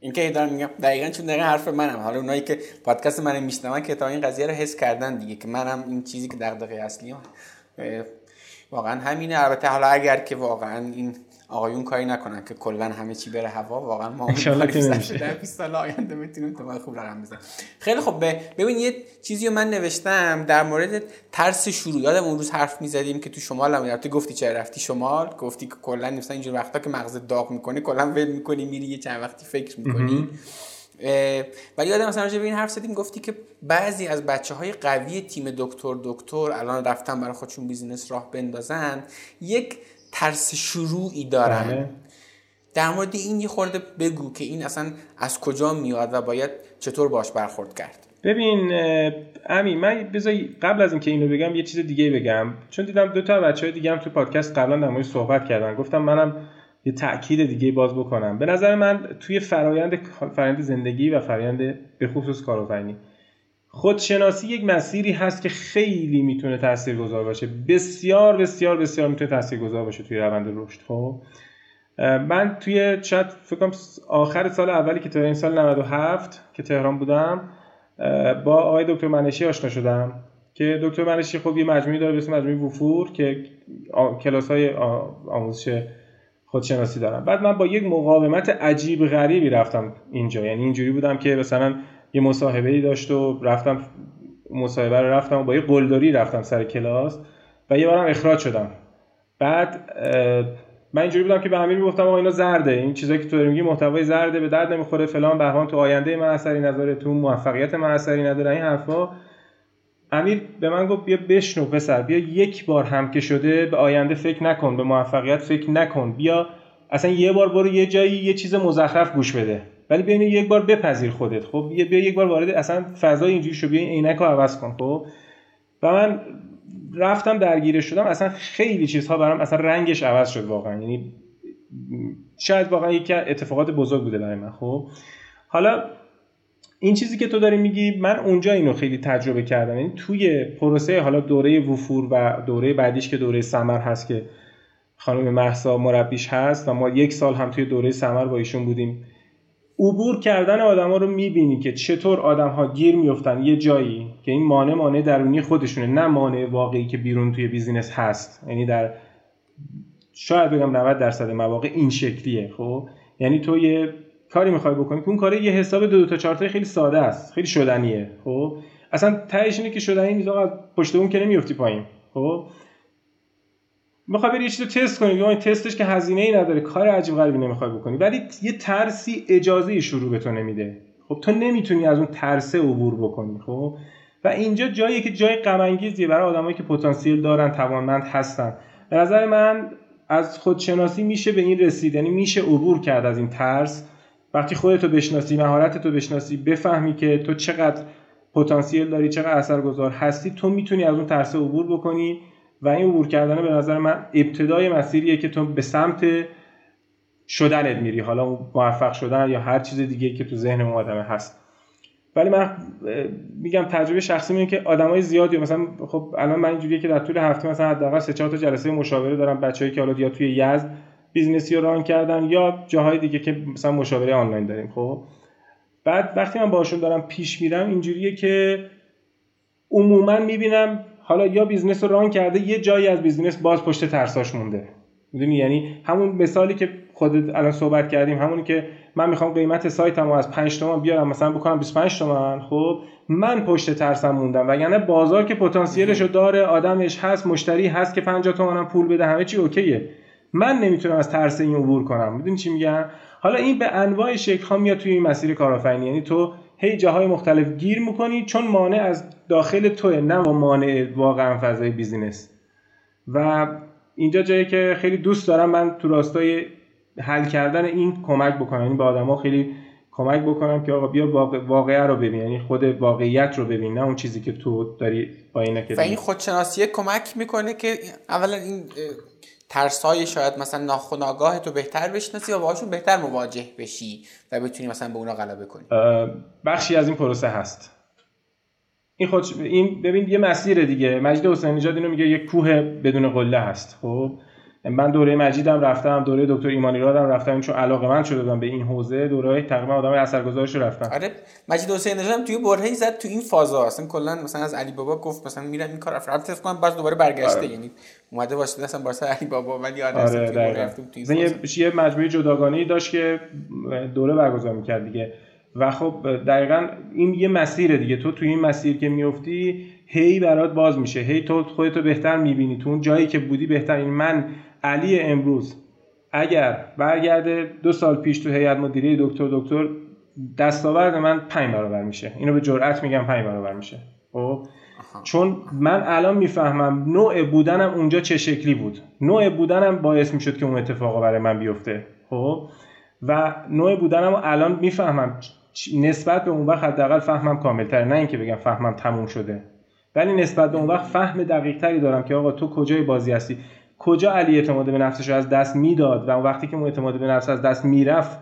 این که دارم میگم دقیقا چون دقیقا حرف منم. حالا اونایی که پادکست من میشنون که تا این قضیه رو حس کردن دیگه که منم این چیزی که دغدغه اصلی واقعا همینه. البته حالا اگر که واقعا این آقایون کاری نکنن که کلا همه چی بره هوا واقعا ما در 20 سال آینده می‌تونیم تو خوب رقم بزنیم. خیلی خب ببین یه چیزی رو من نوشتم در مورد ترس شروع. یادم اون روز حرف می‌زدیم که تو شمال هم تو گفتی چه رفتی شمال؟ گفتی که کلا مثلا اینجور وقتا که مغز داغ می‌کنی کلا ول می‌کنی میری یه چند وقتی فکر می‌کنی. ولی یادم مثلا به این حرف زدیم گفتی که بعضی از بچه های قوی تیم دکتر دکتر الان رفتن برای خودشون بیزینس راه بندازن. یک ترس شروعی دارن. بله. در مورد این یه خورده بگو که این اصلا از کجا میاد و باید چطور باش برخورد کرد؟ ببین امی من بذاری قبل از اینکه اینو بگم یه چیز دیگه بگم. چون دیدم دو تا بچه های دیگه هم تو پادکست قبلا در مورد صحبت کردن. گفتم منم یه تاکید دیگه باز بکنم. به نظر من توی فرایند فرایند زندگی و فرایند به خصوص کارآفرینی خودشناسی یک مسیری هست که خیلی می‌تونه تاثیرگذار باشه. بسیار بسیار بسیار می‌تونه تاثیرگذار باشه توی روند رشد. خب من توی شاید فکر آخر سال اولی که این سال 97 که تهران بودم با آقای دکتر منشی آشنا شدم که دکتر منشی خب یه مجموعی داره به اسم مجموعه وفور که کلاس های آموزش خودشناسی دارم بعد من با یک مقاومت عجیب غریبی رفتم اینجا. یعنی اینجوری بودم که مثلا یه مصاحبه ای داشت و رفتم مصاحبه رو رفتم و با یه قلدری رفتم سر کلاس و یه بارم اخراج شدم. بعد من اینجوری بودم که به امیر گفتم آقا اینا زرده. این چیزایی که تو داری میگی محتوای زرده به درد نمی‌خوره فلان بهمان تو آینده من اثری نداره تو موفقیت من اثری نداره این حرفا. امیر به من گفت بیا بشنو پسر بیا یک بار هم که شده به آینده فکر نکن به موفقیت فکر نکن بیا اصلا یه بار برو یه جایی یه چیز مزخرف گوش بده. ولی بیا یک بار بپذیر خودت خب؟ بیا یک بار وارد اصلا فضای اینجوری شو بیا عینک رو عوض کن خب؟ و من رفتم درگیرش شدم اصلا خیلی چیزها برام اصلا رنگش عوض شد واقعا. یعنی شاید واقعا یکی اتفاقات بزرگ بوده برای من خب؟ حالا این چیزی که تو داری میگی من اونجا اینو خیلی تجربه کردم. یعنی توی پروسه حالا دوره وفور و دوره بعدیش که دوره سمر هست که خانم محسا مربیش هست و ما یک سال هم توی دوره سمر با ایشون بودیم. عبور کردن آدما رو می‌بینی که چطور آدم ها گیر میفتن یه جایی که این مانع مانع درونی خودشونه نه مانع واقعی که بیرون توی بیزینس هست. یعنی در شاید بگم 90 درصد مواقع این شکلیه خب؟ یعنی تو یه کاری می‌خوای بکنی که اون کار یه حساب دو, دو تا چهار خیلی ساده است. خیلی شدنیه خب؟ اصلا تهش اینه که شدنی نیست پشت اون که نمیافتی پایین خب؟ می‌خوای بری چیزی تست کنی این تستش که هزینه ای نداره کار عجیب غریبی نمی‌خوای بکنی. ولی یه ترسی اجازه شروع به تو نمیده. خب تو نمی‌تونی از اون ترسه عبور بکنی خب؟ و اینجا جایی که جای غم برای آدمایی که پتانسیل دارن توانمند هستن. به نظر من از خودشناسی میشه به این رسید یعنی میشه عبور کرد از این ترس. وقتی خودتو بشناسی مهارتتو بشناسی بفهمی که تو چقدر پتانسیل داری چقدر اثرگذار هستی تو می‌تونی از اون ترس عبور بکنی. و این عبور کردن به نظر من ابتدای مسیریه که تو به سمت شدنت میری. حالا موفق شدن یا هر چیز دیگه که تو ذهن اون آدمه هست. ولی من میگم تجربه شخصی میگه که آدمای زیادی مثلا خب الان من اینجوریه که در طول هفته مثلا حداقل سه چهار تا جلسه مشاوره دارم بچه‌ای که حالا یا توی یزد business ی رو run کردن یا جاهای دیگه که مثلا مشاوره آنلاین داریم. خب بعد وقتی من باشون دارم پیش میرم اینجوریه که عموما می‌بینم حالا یا business رو run کرده یه جایی از business باز پشت ترساش مونده. می‌دونی؟ یعنی همون مثالی که خودت الان صحبت کردیم همونی که من می‌خوام قیمت سایتمو از 5 تومن بیارم مثلا بکنم 25 تومن خب؟ من پشت ترسم موندم و یعنی بازار که پتانسیلشو داره آدمش هست مشتری هست که 50 تومنم پول بده همه چی OK ه. من نمی‌تونم از ترس این عبور کنم. می‌دونی چی میگم؟ حالا این به انواع شکل ها میاد توی این مسیر کارآفرینی. یعنی تو هی جاهای مختلف گیر می‌کنی چون مانع از داخل توه نه مانع واقعا فضای بیزینس. و اینجا جایی که خیلی دوست دارم من تو راستای حل کردن این کمک بکنم. یعنی به آدما خیلی کمک بکنم که آقا بیا واقع... واقعه رو ببین. یعنی خود واقعیت رو ببین نه اون چیزی که تو داری با که و این خودشناسی کمک می‌کنه که اولا این های شاید مثلا ناخوناگاه تو بهتر بشناسی و باهاشون بهتر مواجه بشی و بتونی مثلا به اونا غلبه کنی. بخشی از این پروسه هست. این خود این ببین یه مسیر دیگه. مجید حسین نژاد اینو میگه یک کوه بدون قله هست خب؟ من دوره مجیدم رفتم دوره دکتر ایمانی رادم رفتم چون علاقه من شده بودم به این حوزه دوره تقریبا آدم اثرگذارش رو رفتم. آره مجید حسین نژاد توی برهه‌ای زد تو این فازا. اصلا کلا مثلا از علی بابا گفت مثلا میرم این کار رفت. کنم بعد دوباره برگشته. آره. یعنی اومده باشه مثلا واسه علی بابا ولی آره, آره تو یه یه مجموعه جداگانه داشت که دوره برگزار می‌کرد دیگه. و خب دقیقا این یه مسیر دیگه. تو توی این مسیر که میفتی هی برات باز میشه. هی تو خودتو بهتر می‌بینی. تو اون جایی که بودی بهتر. این من علی امروز اگر برگرده دو سال پیش تو هیئت مدیره دکتر دکتر دستاورد من پنج برابر میشه. اینو به جرئت میگم پنج برابر میشه. خب؟ چون من الان می‌فهمم نوع بودنم اونجا چه شکلی بود. نوع بودنم باعث می‌شد که اون اتفاقا برای من بیفته. خب؟ و نوع بودنم الان می‌فهمم نسبت به اون وقت حداقل فهمم کاملتر نه اینکه بگم فهمم تموم شده. ولی نسبت به اون وقت فهم دقیق تری دارم که آقا تو کجای بازی هستی؟ کجا علی اعتماد به نفسش از دست می‌داد و وقتی که اون اعتماد به نفس از دست می‌رفت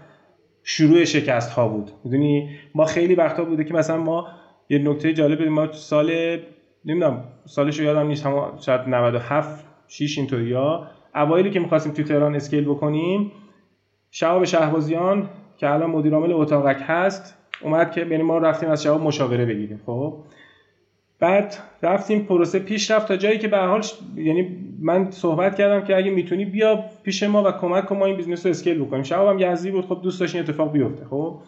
شروع شکست ها بود. می‌دونی؟ ما خیلی وقتا بوده که مثلا ما یه نکته جالب ما سال نمی‌دونم سالش یادم نیست شاید 97 6 اینطوریا اوایلی که می‌خواستیم تو تهران scale بکنیم شهاب شهبازیان که الان مدیر عامل اتاقک هست اومد که یعنی ما رفتیم از شهاب مشاوره بگیریم خب؟ بعد رفتیم پروسه پیش رفت تا جایی که به حال یعنی من صحبت کردم که اگه می‌تونی بیا پیش ما و کمک کن ما این business رو scale بکنیم. شهاب هم یزدی بود خب دوست داشت این اتفاق بیفته خب؟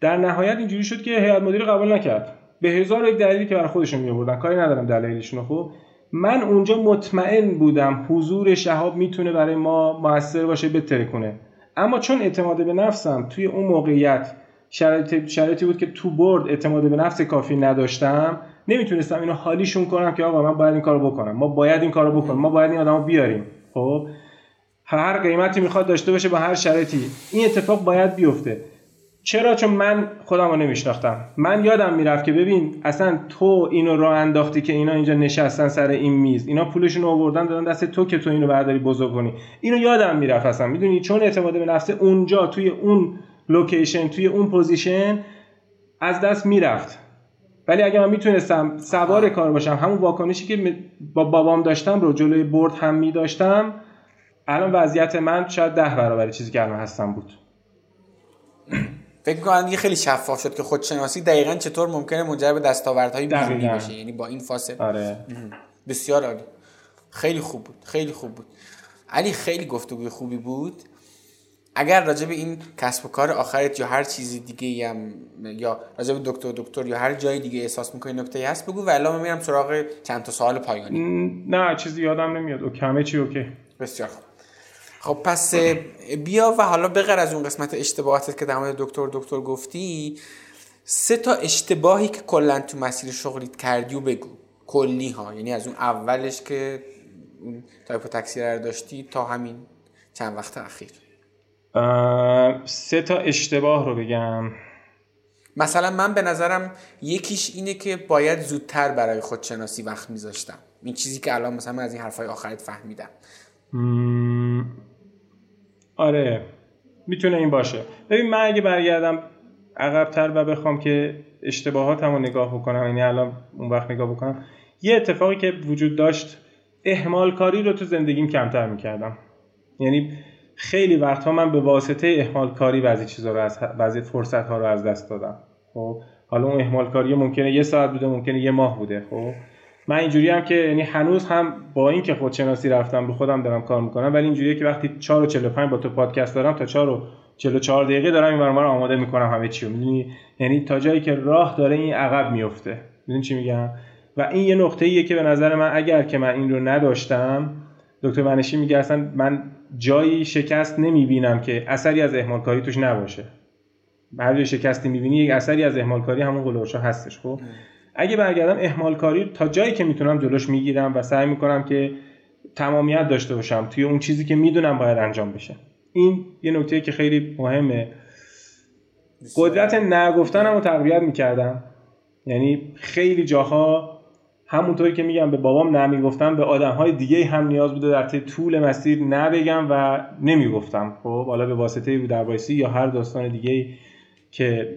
در نهایت اینجوری شد که هیئت مدیره قبول نکرد. به هزار یک دلیلی که برای خودشون می کاری ندارم دلایلشون خب؟ من اونجا مطمئن بودم حضور شهاب می‌تونه برای ما موثر باشه بتره کنه. اما چون اعتماد به نفسم توی اون موقعیت شرایط شرایطی بود که تو برد اعتماد به نفس کافی نداشتم نمی‌تونستم اینو حالیشون کنم که آقا من باید این کارو بکنم. ما باید این کارو بکنیم. ما باید این آدمو بیاریم. خب؟ هر قیمتی می‌خواد داشته باشه با هر شرایطی. این اتفاق باید بیفته. چرا؟ چون من خودم رو نمیشناختم. من یادم می‌رفت که ببین اصلا تو اینو راه انداختی که اینا اینجا نشستن سر این میز. اینا پولشون رو آوردن دادن دست تو که تو اینو برداری بزرگ کنی. اینو یادم می‌رفت اصلا. می‌دونی؟ چون اعتماد به نفس اونجا توی اون location توی اون position از دست می‌رفت. ولی اگه من می‌تونستم سوار کار باشم همون واکنشی که با بابام داشتم رو جلوی board هم میداشتم الان وضعیت من شاید ده برابر چیزی که الان هستم بود. فکر کنم دیگه خیلی شفاف شد که خودشناسی دقیقا چطور ممکنه منجر به دستاوردهای بیرونی بشه؟ یعنی با این فاصله. آره. بسیار عالی. خیلی خوب بود. خیلی خوب بود. علی خیلی گفتگوی خوبی بود. اگر راجع به این کسب و کار آخرت یا هر چیزی دیگه هم یا راجع به دکتر دکتر یا هر جای دیگه احساس می‌کنی نکته هست بگو و الان میرم سراغ چند تا سوال پایانی. نه چیزی یادم نمیاد. OK همه چی OK. بسیار خوب. خب پس بیا و حالا بغیر از اون قسمت اشتباهاتت که در مورد دکتر دکتر گفتی سه تا اشتباهی که کلا تو مسیر شغلیت کردی و بگو. کلی ها یعنی از اون اولش که تایپ تاکسی رو داشتی تا همین چند وقت اخیر. سه تا اشتباه رو بگم. مثلا من به نظرم یکیش اینه که باید زودتر برای خودشناسی وقت میذاشتم. این چیزی که الان مثلا از این حرفای آخرت فهمیدم. آره می‌تونه این باشه. ببین من اگه برگردم عقبتر و بخوام که اشتباهاتم رو نگاه بکنم یعنی الان اون وقت نگاه بکنم یه اتفاقی که وجود داشت اهمال کاری رو تو زندگیم کمتر می‌کردم. یعنی خیلی وقتها من به واسطه اهمال کاری بعضی چیزا رو از بعضی فرصت ها رو از دست دادم. خب حالا اون اهمال کاری ممکنه یه ساعت بوده ممکنه یه ماه بوده. خب من اینجوری هم که یعنی هنوز هم با اینکه خودشناسی رفتم به خودم دارم کار می‌کنم ولی اینجوریه که وقتی 4 و 45 با تو پادکست دارم تا 4 و 44 دقیقه دارم این برنامه رو آماده می‌کنم همه چی رو. یعنی تا جایی که راه داره این عقب میفته می‌دونی چی میگم؟ و این یه نقطه ایه که به نظر من اگر که من این رو نداشتم دکتر منشی میگه اصلا من جایی شکست نمی‌بینم که اثری از اهمال کاری توش نباشه. هر جای شکستی می‌بینی یک اثری از اهمال کاری همون قلوشا هستش خب؟ اگه برگردم اهمال کاری تا جایی که می‌تونم جلوش می‌گیرم و سعی می‌کنم که تمامیت داشته باشم توی اون چیزی که می‌دونم باید انجام بشه. این یه نکته که خیلی مهمه. قدرت نگفتنم رو تقویت می‌کردم. یعنی خیلی جاها همونطوری که میگم به بابام نمی‌گفتم به آدم های دیگه هم نیاز بوده در طول مسیر نبگم و نمی‌گفتم. خب حالا به واسطه بود در یا هر داستان دیگه که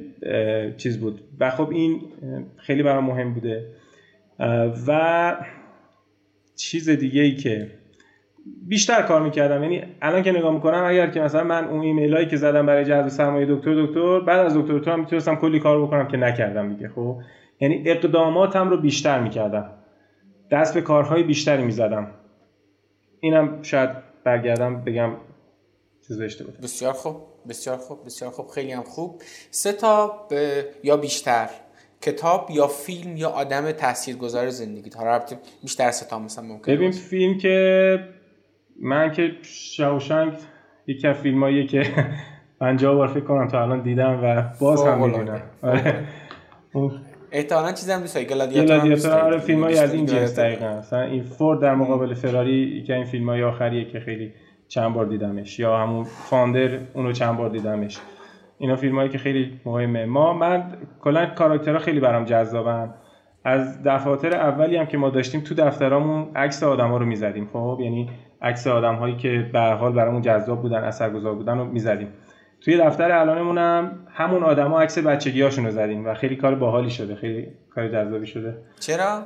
چیز بود. و خب این خیلی برام مهم بوده. و چیز دیگه ای که بیشتر کار می‌کردم یعنی الان که نگاه می‌کنم اگر که مثلا من اون ایمیل هایی که زدم برای جذب سرمایه دکتر دکتر بعد از دکتر دکتر هم می‌تونستم کلی کار بکنم که نکردم دیگه. خب یعنی اقداماتم رو بیشتر می‌کردم. دست به کارهای بیشتری می‌زدم. اینم شاید برگردم بگم چیز داشته بود بسیار خوب بسیار خوب بسیار خوب خیلی هم خوب. سه تا یا بیشتر کتاب یا فیلم یا آدم تاثیرگذار زندگی. تا بیشتر سه تا مثلا ممکن ببین فیلم که من که شاوشنگ یکی از فیلماییه که (laughs) 50 بار فکر کنم تا الان دیدم و باز هم می‌دونم. احتمالاً چیزی هم دوست گلادیاتور آره فیلم های از این جنس دقیقا. مثلا این فورد در مقابل فراری که این فیلم های آخریه که خیلی چند بار دیدمش یا همون فاندر اونو چند بار دیدمش. اینا فیلم هایی که خیلی مهمه. ما من کلا کاراکترها خیلی برام جذابن. از دفاتر اولی هم که ما داشتیم تو دفترامون عکس آدما رو می‌زدیم خب؟ یعنی عکس آدم هایی که به حال برامون جذاب بودن اثرگذار بودن رو می‌زدیم. توی دفتر الانمون هم همون آدما عکس بچگیاشون رو زدیم و خیلی کار باحالی شده خیلی کار جذابی شده. چرا؟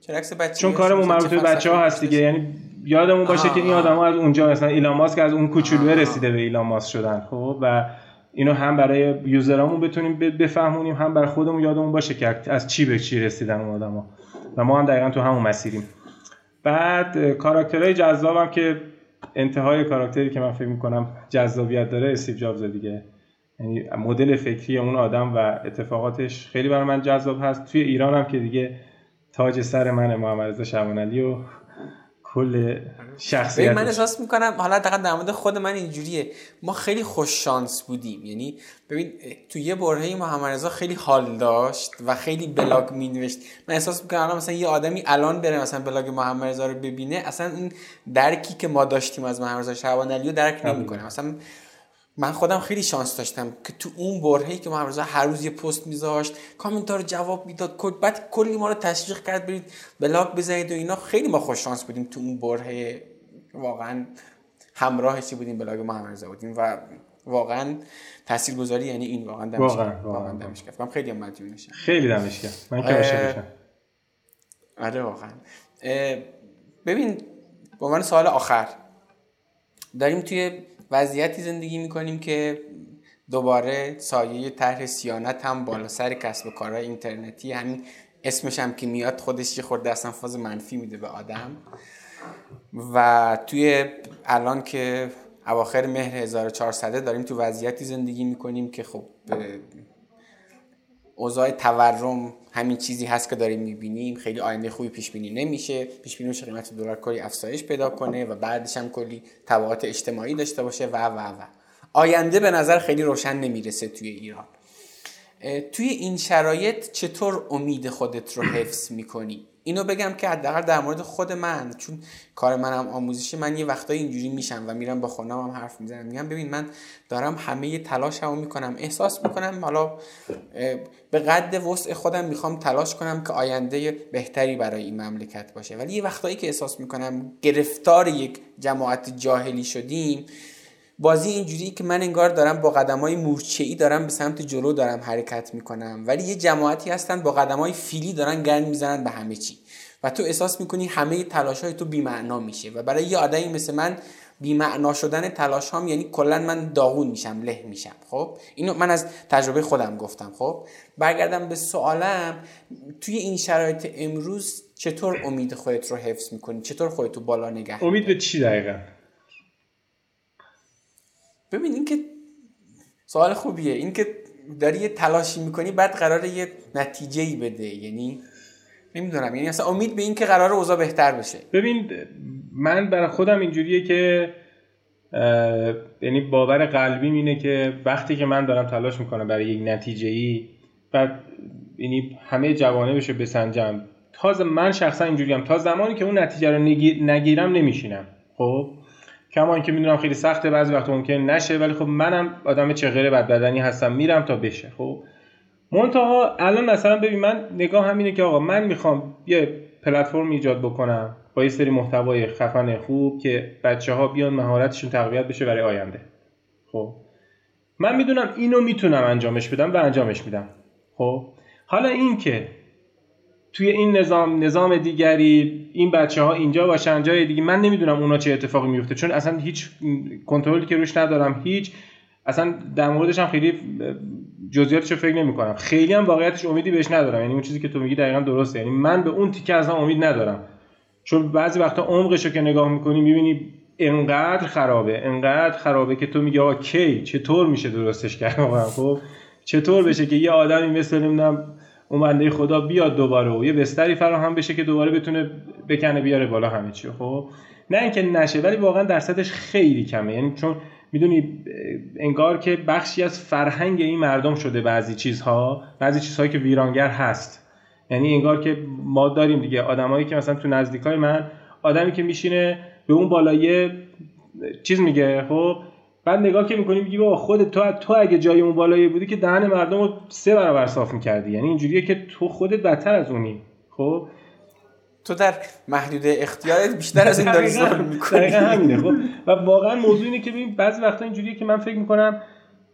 چرا عکس بچگی چون کارمون مربوط به بچه ها هست دیگه یعنی یادمون باشه که این آدما از اونجا مثلا ایلان ماسک از اون کوچولو رسیده به ایلان ماسک شدن خب؟ و اینو هم برای یوزرامون بتونیم بفهمونیم هم برای خودمون یادمون باشه که از چی به چی رسیدن اون آدما. و ما هم دقیقا تو همون مسیریم. بعد کاراکترهای جذابم که انتهای کاراکتری که من فکر می‌کنم جذابیت داره استیو جابز دیگه. یعنی مدل فکری اون آدم و اتفاقاتش خیلی برای من جذاب هست. توی ایران هم که دیگه تاج سر من محمد رضا شعبانعلی و کل شخصیت من احساس می‌کنم حالا دقیقا در مورد خود من اینجوریه. ما خیلی خوش شانس بودیم. یعنی ببین تو یه برهه محمد رضا خیلی حال داشت و خیلی بلاگ می نوشت من احساس می‌کنم مثلا یه آدمی الان بره مثلا بلاگ محمد رضا رو ببینه اصلا این درکی که ما داشتیم از محمد رضا شعبان علی رو درک نمی‌کنه. مثلا من خودم خیلی شانس داشتم که تو اون برهه‌ای که محمد هر روز یه پست میذاشت کامنتار جواب می‌داد بعد کلی ما رو تشویق کرد برید بلاگ بزنید و اینا. خیلی ما خوش شانس بودیم تو اون برهه. واقعا همراهشی بودیم بلاگ محمد رضا بودیم و واقعا تاثیرگذاری یعنی این. واقعا دمش واقعا, واقعا. دمش گرم من خیلی هم مدیونشم خیلی دمش گرم من که عاشقشم آره واقعا. ببین به عنوان سوال آخر. داریم توی وضعیتی زندگی می‌کنیم که دوباره سایه طرح سیانت هم بالا سر کسب و کارهای اینترنتی همین اسمش هم که میاد خودش یه خورده اصلا فاز منفی میده به آدم. و توی الان که اواخر مهر 1400 داریم تو وضعیتی زندگی می‌کنیم که خب اوضاع تورم همین چیزی هست که داریم می‌بینیم خیلی آینده خوبی پیش بینی نمیشه. پیش بینی میشه قیمت دلار کلی افزایش پیدا کنه و بعدش هم کلی تبعات اجتماعی داشته باشه و و و. آینده به نظر خیلی روشن نمی‌رسه توی ایران. توی این شرایط چطور امید خودت رو حفظ می‌کنی؟ اینو بگم که حداقل در مورد خود من چون کار منم آموزشی من یه وقتایی اینجوری میشم و میرم با خودم هم حرف می‌زنم. میگم ببین من دارم همه تلاشمو می‌کنم احساس می‌کنم حالا به قد وسع خودم می‌خوام تلاش کنم که آینده بهتری برای این مملکت باشه. ولی یه وقتایی که احساس می‌کنم گرفتار یک جماعت جاهلی شدیم بازی اینجوری که من انگار دارم با قدم های ای دارم به سمت جلو دارم حرکت می‌کنم. ولی یه جماعتی هستن با قدم های فیلی دارن گرد می‌زنن به همه چی. و تو احساس می‌کنی همه تلاش های تو بیمعنا میشه و برای یه آدمی مثل من بیمعنا شدن تلاش هام یعنی کلا من داغون میشم له میشم. خب؟ اینو من از تجربه خودم گفتم. خب؟ برگردم به سوالم توی این شرایط امروز چطور امید خودت رو حفظ می‌کنی؟ چطور خودت رو بالا نگه امید به چی دقیقا؟ ببین این که سوال خوبیه. این که داری یه تلاشی می‌کنی بعد قرار یه نتیجه ای بده. یعنی نمی‌دونم. یعنی اصلا امید به این که قرار اوضاع بهتر بشه. ببین من برای خودم اینجوریه که یعنی باور قلبی اینه که وقتی که من دارم تلاش می‌کنم برای یک نتیجه ای بعد یعنی همه جوانه بشه بسنجم. تا من شخصا اینجوریم. تا زمانی که اون نتیجه رو نگیرم نمیشینم. خب؟ کما که می‌دونم خیلی سخته بعضی وقت ممکن نشه ولی خب منم آدم چغره بد بدنی هستم میرم تا بشه خب؟ منتها الان مثلا ببین من نگاه همینه که آقا من می‌خوام یه پلتفرم ایجاد بکنم با یه سری محتوای خفن خوب که بچه ها بیان مهارتشون تقویت بشه برای آینده خب؟ من می‌دونم اینو می‌تونم انجامش بدم و انجامش میدم خب؟ حالا این که توی این نظام نظام دیگری این بچه ها اینجا باشن جای دیگه من نمی‌دونم اونا چه اتفاقی میفته چون اصلا هیچ کنترلی که روش ندارم هیچ اصلا در موردش هم خیلی جزئیاتش فکر نمی کنم خیلی هم واقعیتش امیدی بهش ندارم. یعنی اون چیزی که تو میگی دقیقا درسته. یعنی من به اون تیکه اصلا امید ندارم. چون بعضی وقتا عمقش رو که نگاه می‌کنی می‌بینی انقدر خرابه انقدر خرابه که تو میگی آقا کی؟ چطور میشه درستش کرد؟ (laughs) خب چطور بشه که یه آدمی مثل نمی‌دونم اون بنده خدا بیاد دوباره و یه بستری فراهم بشه که دوباره بتونه بکنه بیاره بالا همه چی. خب؟ نه اینکه نشه ولی واقعا درصدش خیلی کمه. یعنی چون می‌دونی انگار که بخشی از فرهنگ این مردم شده بعضی چیزها بعضی چیزهایی که ویرانگر هست. یعنی انگار که ما داریم دیگه. آدمایی که مثلا تو نزدیکای من آدمی که میشینه به اون بالای چیز میگه خب؟ بعد نگاه که می‌کنی میگی بابا خودت تو تو اگه جای اون بالایی بودی که دهن مردم رو سه برابر صاف می‌کردی. یعنی اینجوریه که تو خودت بدتر از اونی. خب؟ تو در محدود اختیارت بیشتر از این داری ظلم می‌کنی. همینه. خب؟ و واقعا موضوع اینه که ببین بعضی وقتا اینجوریه که من فکر می‌کنم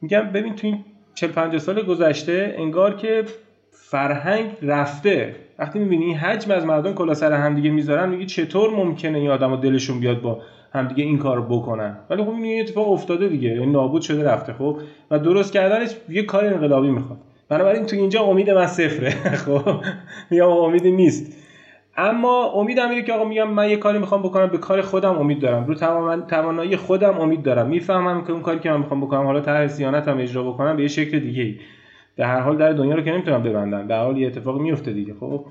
میگم ببین تو این 40 50 سال گذشته انگار که فرهنگ رفته. وقتی می‌بینی این حجم از مردم کلا سر همدیگه می‌ذارن میگی چطور ممکنه این آدمو دلشون بیاد با همدیگه این کار بکنن. ولی خب این اتفاق افتاده دیگه. این یعنی نابود شده رفته. خب و درست کردنش یه کار انقلابی می‌خواد. بنابراین تو اینجا امید من صفره. (laughs) خب میگم امیدی نیست. اما امیدم اینه که آقا میگم من یه کاری می‌خوام بکنم. به کار خودم امید دارم. رو تمام توانایی خودم امید دارم. می‌فهمم که اون کاری که من می‌خوام بکنم حالا طرح سیانتم اجرا بکنم به یه شکل دیگه ای در هر حال در دنیا رو که نمی‌تونم ببندم. در حال یه اتفاق میفته دیگه. خب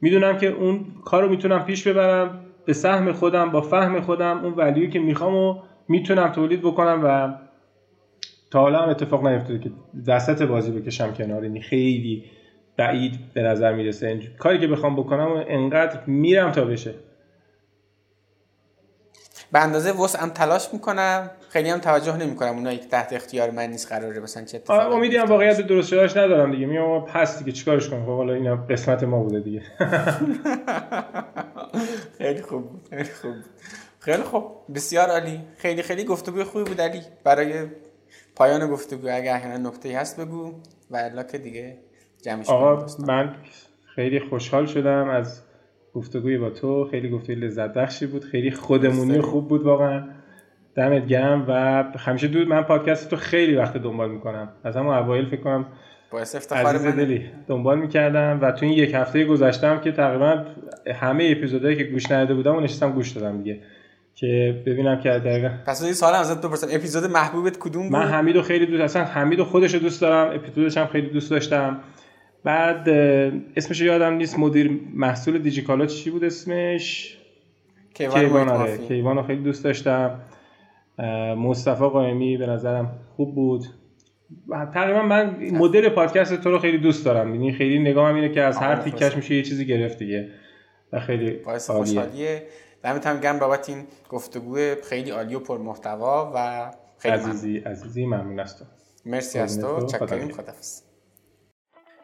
می‌دونم که اون کار رو می‌تونم پیش ببرم. به سهم خودم با فهم خودم اون ولیوی که می‌خوام و می‌تونم تولید بکنم و تا حالا هم اتفاق نیفتاده که دستت بازی بکشم کنار. یعنی خیلی بعید به نظر می‌رسه. کاری که بخوام بکنم و انقدر میرم تا بشه. به اندازه وسعم تلاش می‌کنم. خیلی هم توجه نمی‌کنم اونایی که تحت اختیار من نیست قراره مثلا چه اتفاقی امیدی هم واقعیت به درست شدهش ندارم دیگه. میام پس دیگه چیکارش کنم؟ خب حالا اینا قسمت ما بوده دیگه. (laughs) خیلی خوب خیلی خوب خیلی خوب. بسیار عالی. خیلی خیلی گفتگوی خوبی بود علی. برای پایان گفتگو اگر احیانا نکته هست بگو. و الا که دیگه جمعش آقا من خیلی خوشحال شدم از گفتگوی با تو خیلی گفتگوی لذت بخشی بود خیلی خودمونی خوب بود واقعا. دمت گرم و همیشه دود من پادکست تو خیلی وقت دنبال می‌کنم. از همون اوایل فکر کنم باعث افتخار دلی دنبال می‌کردم و تو این یک هفته گذشتم که تقریبا همه اپیزودهایی که گوش نداده بودم و نشستم گوش دادم دیگه. که ببینم که دقیقا پس این سوال ازت بپرسم اپیزود محبوبت کدوم بود؟ من حمیدو خیلی دوست اصلا حمیدو خودش دوست دارم اپیزودش هم خیلی دوست داشتم. بعد اسمش یادم نیست مدیر محصول دیجیکالا چی بود اسمش؟ کیوان آره کیوان رو خیلی دوست داشتم. مصطفی قائمی به نظرم خوب بود. تقریبا من مدل پادکست تو رو خیلی دوست دارم. یعنی خیلی نگاه اینه که از هر تیکش میشه یه چیزی گرفت دیگه. و خیلی باعث خوشحالیه. دمت هم گرم بابت این گفتگو خیلی عالی و محتوا و خیلی عزیزی ممنون. عزیزی ممنون است مرسی از تو. چکریم. خدافظ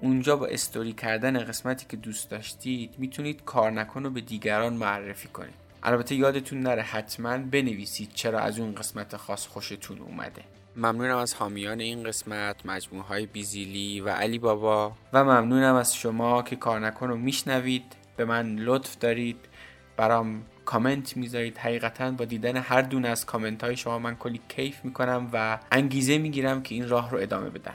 اونجا با استوری کردن قسمتی که دوست داشتید می‌تونید کار نکن رو به دیگران معرفی کنید. البته یادتون نره حتما بنویسید چرا از اون قسمت خاص خوشتون اومده. ممنونم از حامیان این قسمت مجموعه های بیزیلی و علی بابا. و ممنونم از شما که کار نکن رو میشنوید. به من لطف دارید. برام کامنت می‌ذارید. حقیقتا با دیدن هر دونه از کامنت های شما من کلی کیف می‌کنم و انگیزه می‌گیرم که این راه رو ادامه بدم.